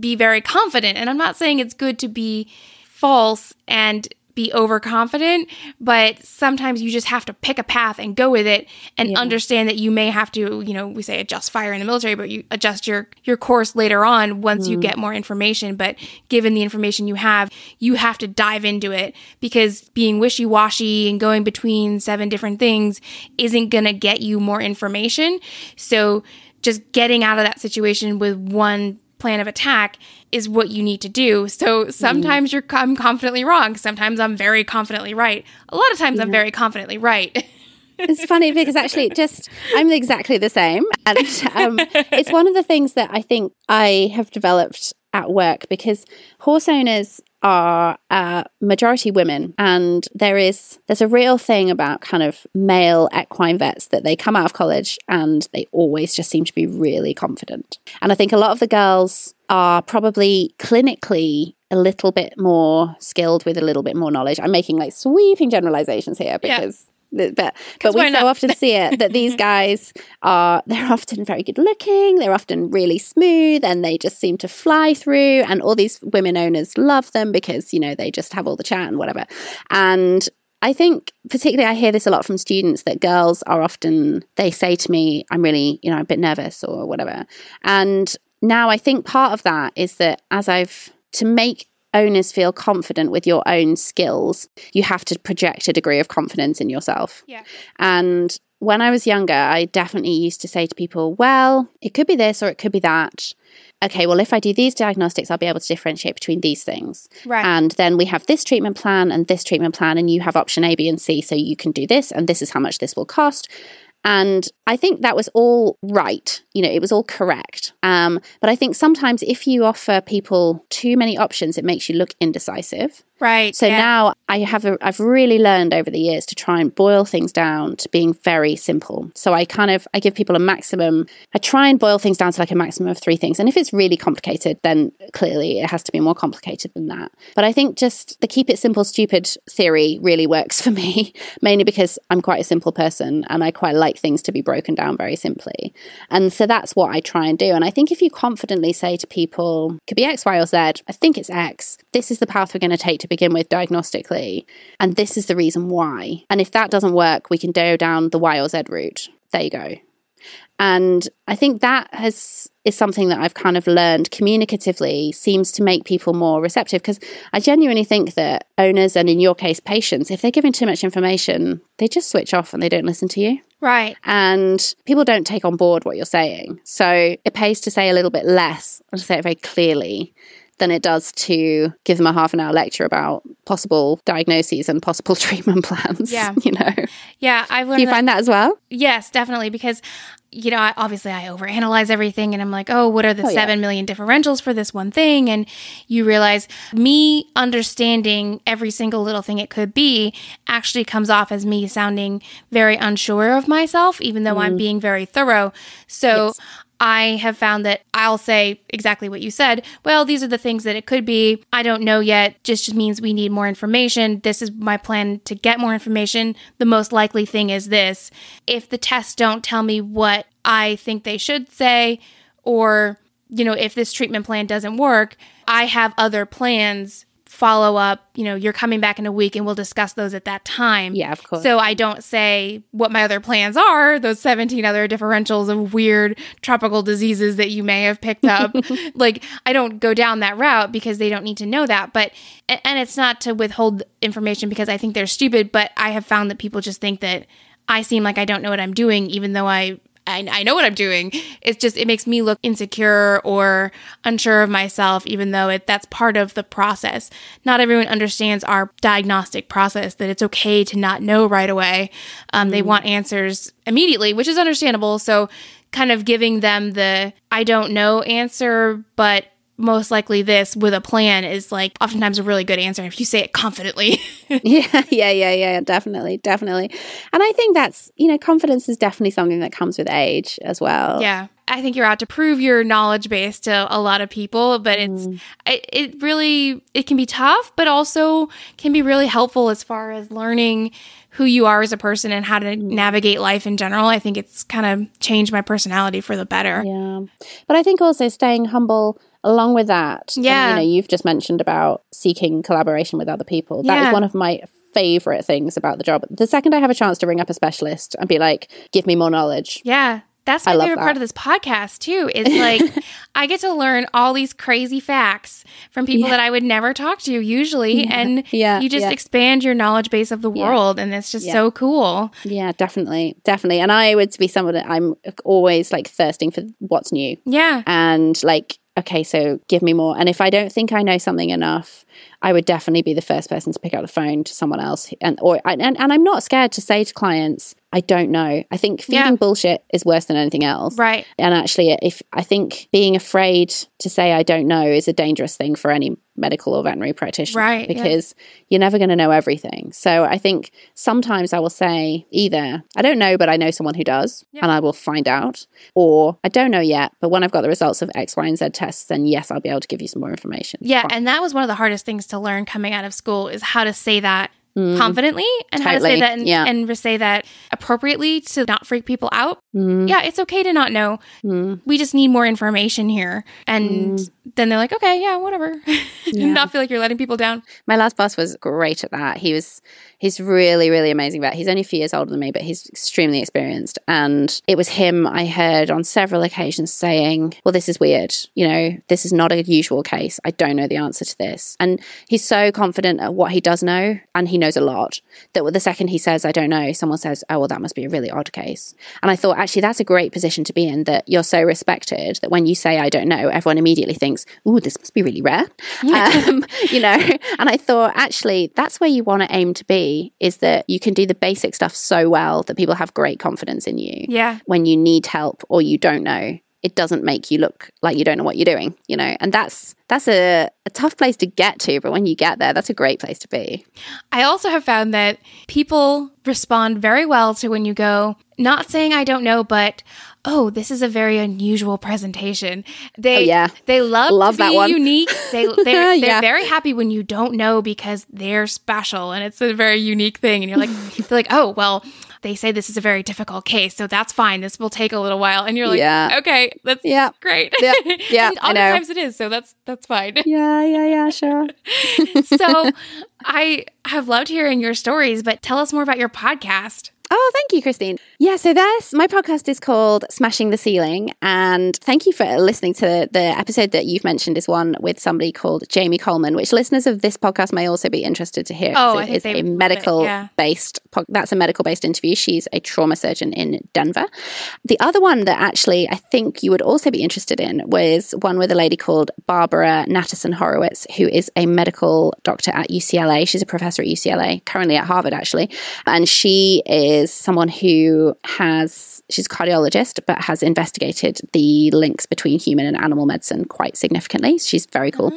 Speaker 1: be very confident. And I'm not saying it's good to be false and be overconfident, but sometimes you just have to pick a path and go with it and
Speaker 2: Yeah.
Speaker 1: understand that you may have to, you know, we say adjust fire in the military, but you adjust your your course later on once you mm. get more information, but given the information you have, you have to dive into it because being wishy-washy and going between seven different things isn't going to get you more information. So just getting out of that situation with one plan of attack is what you need to do. So sometimes you're I'm confidently wrong. Sometimes I'm very confidently right. A lot of times I'm very confidently right.
Speaker 2: it's funny because actually just i'm exactly the same and um, it's one of the things that i think i have developed at work because horse owners are uh, majority women. And there is there's a real thing about kind of male equine vets that they come out of college and they always just seem to be really confident. And i think a lot of the girls are probably clinically a little bit more skilled with a little bit more knowledge. I'm making like sweeping generalizations here because but but we so often see it that these guys are they're often very good looking they're often really smooth and they just seem to fly through and all these women owners love them because you know they just have all the chat and whatever. And I think particularly I hear this a lot from students that girls are often they say to me I'm really you know a bit nervous or whatever. And now I think part of that is that as I've to make owners feel confident with your own skills you have to project a degree of confidence in yourself
Speaker 1: Yeah.
Speaker 2: and when I was younger, I definitely used to say to people, well, it could be this or it could be that. Okay, well, if I do these diagnostics, I'll be able to differentiate between these things.
Speaker 1: Right.
Speaker 2: And then we have this treatment plan and this treatment plan, and you have option A, B, and C. So you can do this, and this is how much this will cost. And I think that was all right. You know, it was all correct. Um, but I think sometimes if you offer people too many options, it makes you look indecisive.
Speaker 1: Right.
Speaker 2: So
Speaker 1: yeah.
Speaker 2: now I have a, I've really learned over the years to try and boil things down to being very simple. So I kind of I give people a maximum. I try and boil things down to like a maximum of three things. And if it's really complicated, then clearly it has to be more complicated than that. But I think just the keep it simple, stupid theory really works for me, mainly because I'm quite a simple person and I quite like things to be broken down very simply. And so that's what I try and do. And I think if you confidently say to people, could be X, Y, or Z, I think it's X. This is the path we're going to take to begin with diagnostically. And this is the reason why. And if that doesn't work, we can go down the Y or Z route. There you go. And I think that has is something that I've kind of learned communicatively seems to make people more receptive because I genuinely think that owners and in your case patients, if they're given too much information, they just switch off and they don't listen to you
Speaker 1: right.
Speaker 2: and people don't take on board what you're saying. So it pays to say a little bit less and to say it very clearly than it does to give them a half an hour lecture about possible diagnoses and possible treatment plans.
Speaker 1: Yeah.
Speaker 2: You know,
Speaker 1: Yeah, I've learned
Speaker 2: do you
Speaker 1: that-
Speaker 2: find that as well?
Speaker 1: Yes, definitely. Because, you know, I, obviously I overanalyze everything and I'm like, oh, what are the
Speaker 2: Oh, yeah.
Speaker 1: seven million differentials for this one thing? And you realize me understanding every single little thing it could be actually comes off as me sounding very unsure of myself, even though I'm mm. being very thorough. So,
Speaker 2: Yes.
Speaker 1: I have found that I'll say exactly what you said. Well, these are the things that it could be. I don't know yet. Just, just means we need more information. This is my plan to get more information. The most likely thing is this. If the tests don't tell me what I think they should say, or, you know, if this treatment plan doesn't work, I have other plans. Follow up, you know, you're coming back in a week and we'll discuss those at that time.
Speaker 2: Yeah, of course.
Speaker 1: So I don't say what my other plans are, those 17 other differentials of weird tropical diseases that you may have picked up. like I don't go down that route because they don't need to know that. But and and it's not to withhold information because I think they're stupid, but I have found that people just think that I seem like I don't know what I'm doing even though I I, I know what I'm doing. It's just, it makes me look insecure or unsure of myself, even though it, that's part of the process. Not everyone understands our diagnostic process, that it's okay to not know right away. Um, They want answers immediately, which is understandable. So, kind of giving them the I don't know answer, but most likely this with a plan is like oftentimes a really good answer if you say it confidently.
Speaker 2: yeah, yeah, yeah, yeah, definitely, definitely. And I think that's, you know, confidence is definitely something that comes with age as well.
Speaker 1: yeah. I think you're out to prove your knowledge base to a lot of people, but it's mm. it, it really it can be tough, but also can be really helpful as far as learning who you are as a person and how to mm. navigate life in general. I think it's kind of changed my personality for the better.
Speaker 2: Yeah. But I think also staying humble along with that. and,
Speaker 1: Yeah.
Speaker 2: you know, you've just mentioned about seeking collaboration with other people. That is
Speaker 1: Yeah.
Speaker 2: one of my favorite things about the job. The second I have a chance to ring up a specialist and be like, give me more knowledge.
Speaker 1: Yeah. That's my favorite part of this podcast too. Is like I get to learn all these crazy facts from people
Speaker 2: Yeah.
Speaker 1: that I would never talk to usually, and
Speaker 2: Yeah,
Speaker 1: you just
Speaker 2: yeah.
Speaker 1: expand your knowledge base of the
Speaker 2: Yeah.
Speaker 1: world, and it's just
Speaker 2: Yeah.
Speaker 1: so cool.
Speaker 2: Yeah, definitely. Definitely. And I would be someone that I'm always like thirsting for what's new.
Speaker 1: Yeah,
Speaker 2: and like okay so give me more and if i don't think i know something enough i would definitely be the first person to pick up the phone to someone else and or and, and i'm not scared to say to clients i don't know i think feeding
Speaker 1: Yeah.
Speaker 2: bullshit is worse than anything else
Speaker 1: right.
Speaker 2: and actually if i think being afraid to say i don't know is a dangerous thing for any medical or veterinary practitioner
Speaker 1: Right, yeah.
Speaker 2: because you're never going to know everything so i think sometimes i will say either i don't know but i know someone who does
Speaker 1: Yeah.
Speaker 2: and i will find out or i don't know yet but when i've got the results of x y and z tests then yes i'll be able to give you some more information
Speaker 1: Yeah,
Speaker 2: Fine.
Speaker 1: and that was one of the hardest things to learn coming out of school is how to say that confidently and how to
Speaker 2: Mm.
Speaker 1: Say that and,
Speaker 2: yeah.
Speaker 1: and say that appropriately to not freak people out.
Speaker 2: Mm,
Speaker 1: Yeah, it's okay to not know.
Speaker 2: mm,
Speaker 1: We just need more information here. And then they're like, okay, yeah, whatever.
Speaker 2: Yeah.
Speaker 1: not feel like you're letting people down.
Speaker 2: my last boss was great at that he was he's really really amazing vet he's only a few years older than me but he's extremely experienced and it was him i heard on several occasions saying well this is weird you know this is not a usual case i don't know the answer to this and he's so confident at what he does know and he knows a lot that the second he says i don't know someone says oh well that must be a really odd case. And i thought actually that's a great position to be in that you're so respected that when you say i don't know everyone immediately thinks ooh this must be really rare. Um, you know? And i thought actually that's where you want to aim to be is that you can do the basic stuff so well that people have great confidence in you
Speaker 1: Yeah.
Speaker 2: when you need help or you don't know it doesn't make you look like you don't know what you're doing you know and that's that's a, a tough place to get to but when you get there that's a great place to be
Speaker 1: I also have found that people respond very well to when you go, not saying I don't know, but oh, this is a very unusual presentation. They
Speaker 2: Oh, yeah.
Speaker 1: they love,
Speaker 2: Love
Speaker 1: to
Speaker 2: that one.
Speaker 1: unique. They they're, they're
Speaker 2: Yeah.
Speaker 1: very happy when you don't know because they're special and it's a very unique thing. And you're like, they're like, oh well. They say this is a very difficult case, so that's fine. This will take a little while, and you're like,
Speaker 2: Yeah.
Speaker 1: okay, that's
Speaker 2: Yeah.
Speaker 1: great.
Speaker 2: Yeah. Yeah,
Speaker 1: and oftentimes it is, so that's that's fine.
Speaker 2: yeah yeah yeah sure
Speaker 1: so I have loved hearing your stories, but tell us more about your podcast.
Speaker 2: Oh, thank you, Christine. Yeah, so that's my podcast is called Smashing the Ceiling. And thank you for listening to the episode that you've mentioned is one with somebody called Jamie Coleman, which listeners of this podcast may also be interested to hear.
Speaker 1: Oh, I think
Speaker 2: is a
Speaker 1: love it,
Speaker 2: medical
Speaker 1: yeah.
Speaker 2: based that's a medical based interview. She's a trauma surgeon in Denver. The other one that actually I think you would also be interested in was one with a lady called Barbara Natterson Horowitz, who is a medical doctor at UCLA. She's a professor at UCLA, currently at Harvard, actually. And she is someone who has, she's a cardiologist, but has investigated the links between human and animal medicine quite significantly. She's very cool.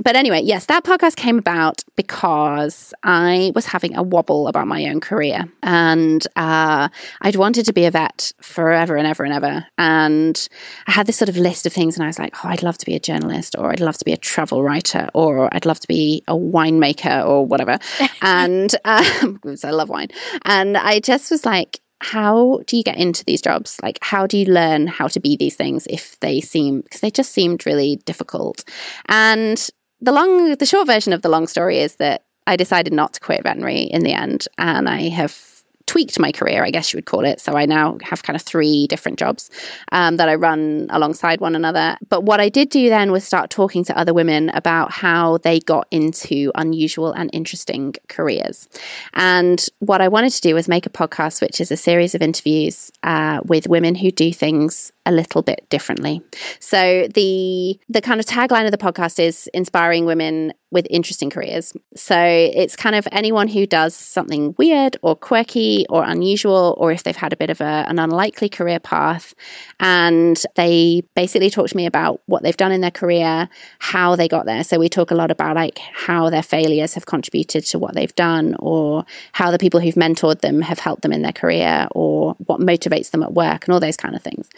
Speaker 2: But anyway, yes, that podcast came about because I was having a wobble about my own career. And uh, I'd wanted to be a vet forever and ever and ever. And I had this sort of list of things, and I was like, oh, I'd love to be a journalist, or I'd love to be a travel writer, or I'd love to be a winemaker, or whatever. and um, I love wine. And I just was like, how do you get into these jobs? Like, how do you learn how to be these things if they seem, because they just seemed really difficult. And the long, the short version of the long story is that I decided not to quit veterinary in the end. And I have tweaked my career, I guess you would call it. So I now have kind of three different jobs um, that I run alongside one another. But what I did do then was start talking to other women about how they got into unusual and interesting careers. And what I wanted to do was make a podcast, which is a series of interviews uh, with women who do things a little bit differently. So the the kind of tagline of the podcast is inspiring women with interesting careers. So it's kind of anyone who does something weird or quirky or unusual, or if they've had a bit of a, an unlikely career path. And they basically talk to me about what they've done in their career, how they got there. So we talk a lot about like how their failures have contributed to what they've done, or how the people who've mentored them have helped them in their career, or what motivates them at work, and all those kind of things.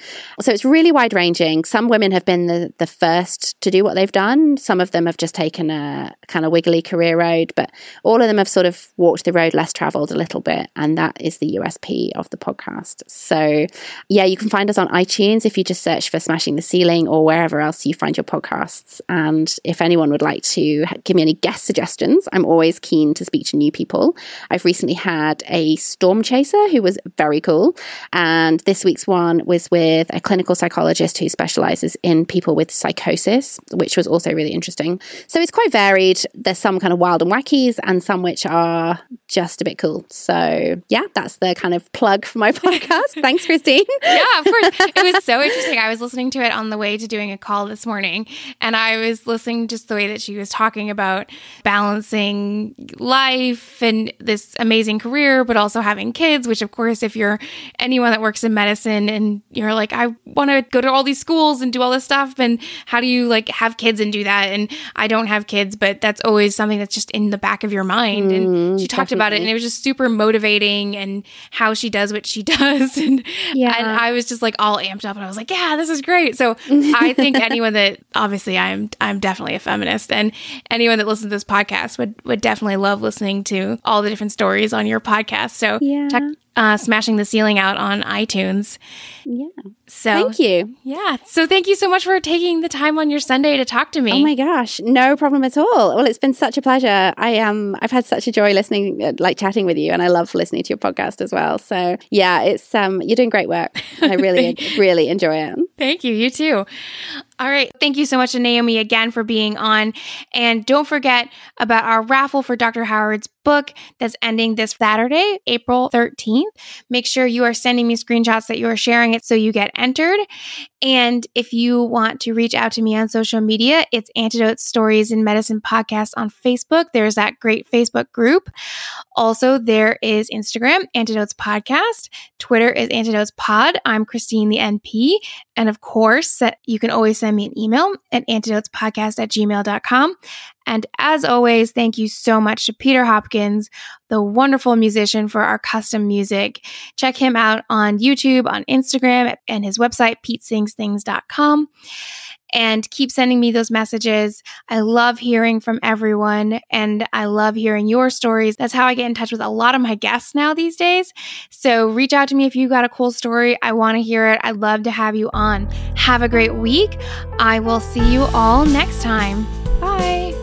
Speaker 2: So it's really wide ranging. Some women have been the, the first to do what they've done, some of them have just taken a kind of wiggly career road, but all of them have sort of walked the road less traveled a little bit. And that is the USP of the podcast. So, yeah, you can find us on iTunes if you just search for Smashing the Ceiling or wherever else you find your podcasts. And if anyone would like to give me any guest suggestions, I'm always keen to speak to new people. I've recently had a storm chaser who was very cool. And this week's one was with a clinical psychologist who specializes in people with psychosis, which was also really interesting. So it's quite varied. There's some kind of wild and wackies and some which are just a bit cool. So, yeah, that's the kind of plug for my podcast. Thanks, Christine.
Speaker 1: yeah, of course. It was so interesting. I was listening to it on the way to doing a call this morning, and I was listening just the way that she was talking about balancing life and this amazing career, but also having kids, which, of course, if you're anyone that works in medicine and you're like, I want to go to all these schools and do all this stuff, and how do you like have kids and do that? And I don't have kids, but that's always something that's just in the back of your mind. Mm, and she talked definitely. about it, and it was just super motivating and how she does what she does. And, yeah. and I was just like all amped up, and I was like, yeah, this is great. So I think anyone that obviously I'm I'm definitely a feminist, and anyone that listens to this podcast would would definitely love listening to all the different stories on your podcast. So yeah. check uh, smashing the ceiling out on iTunes.
Speaker 2: Yeah. So thank you.
Speaker 1: Yeah. So thank you so much for taking the time on your Sunday to talk to me.
Speaker 2: Oh my gosh, no problem at all. Well, it's been such a pleasure. I am. Um, I've had such a joy listening, uh, like chatting with you, and I love listening to your podcast as well. So yeah, it's um, you're doing great work. I really, really enjoy it.
Speaker 1: Thank you. You too. All right. Thank you so much to Naomi again for being on. And don't forget about our raffle for Dr. Howard's book that's ending this Saturday, April 13th. Make sure you are sending me screenshots that you are sharing it so you get entered. And if you want to reach out to me on social media, it's Antidote Stories in Medicine Podcast on Facebook. There's that great Facebook group. Also, there is Instagram, Antidotes Podcast. Twitter is Antidotes Pod. I'm Christine, the NP. And of course, you can always send me an email at antidotespodcast at gmail.com. And as always, thank you so much to Peter Hopkins, the wonderful musician for our custom music. Check him out on YouTube, on Instagram, and his website, petesingsthings.com. And keep sending me those messages. I love hearing from everyone and I love hearing your stories. That's how I get in touch with a lot of my guests now these days. So reach out to me if you got a cool story. I want to hear it. I'd love to have you on. Have a great week. I will see you all next time. Bye.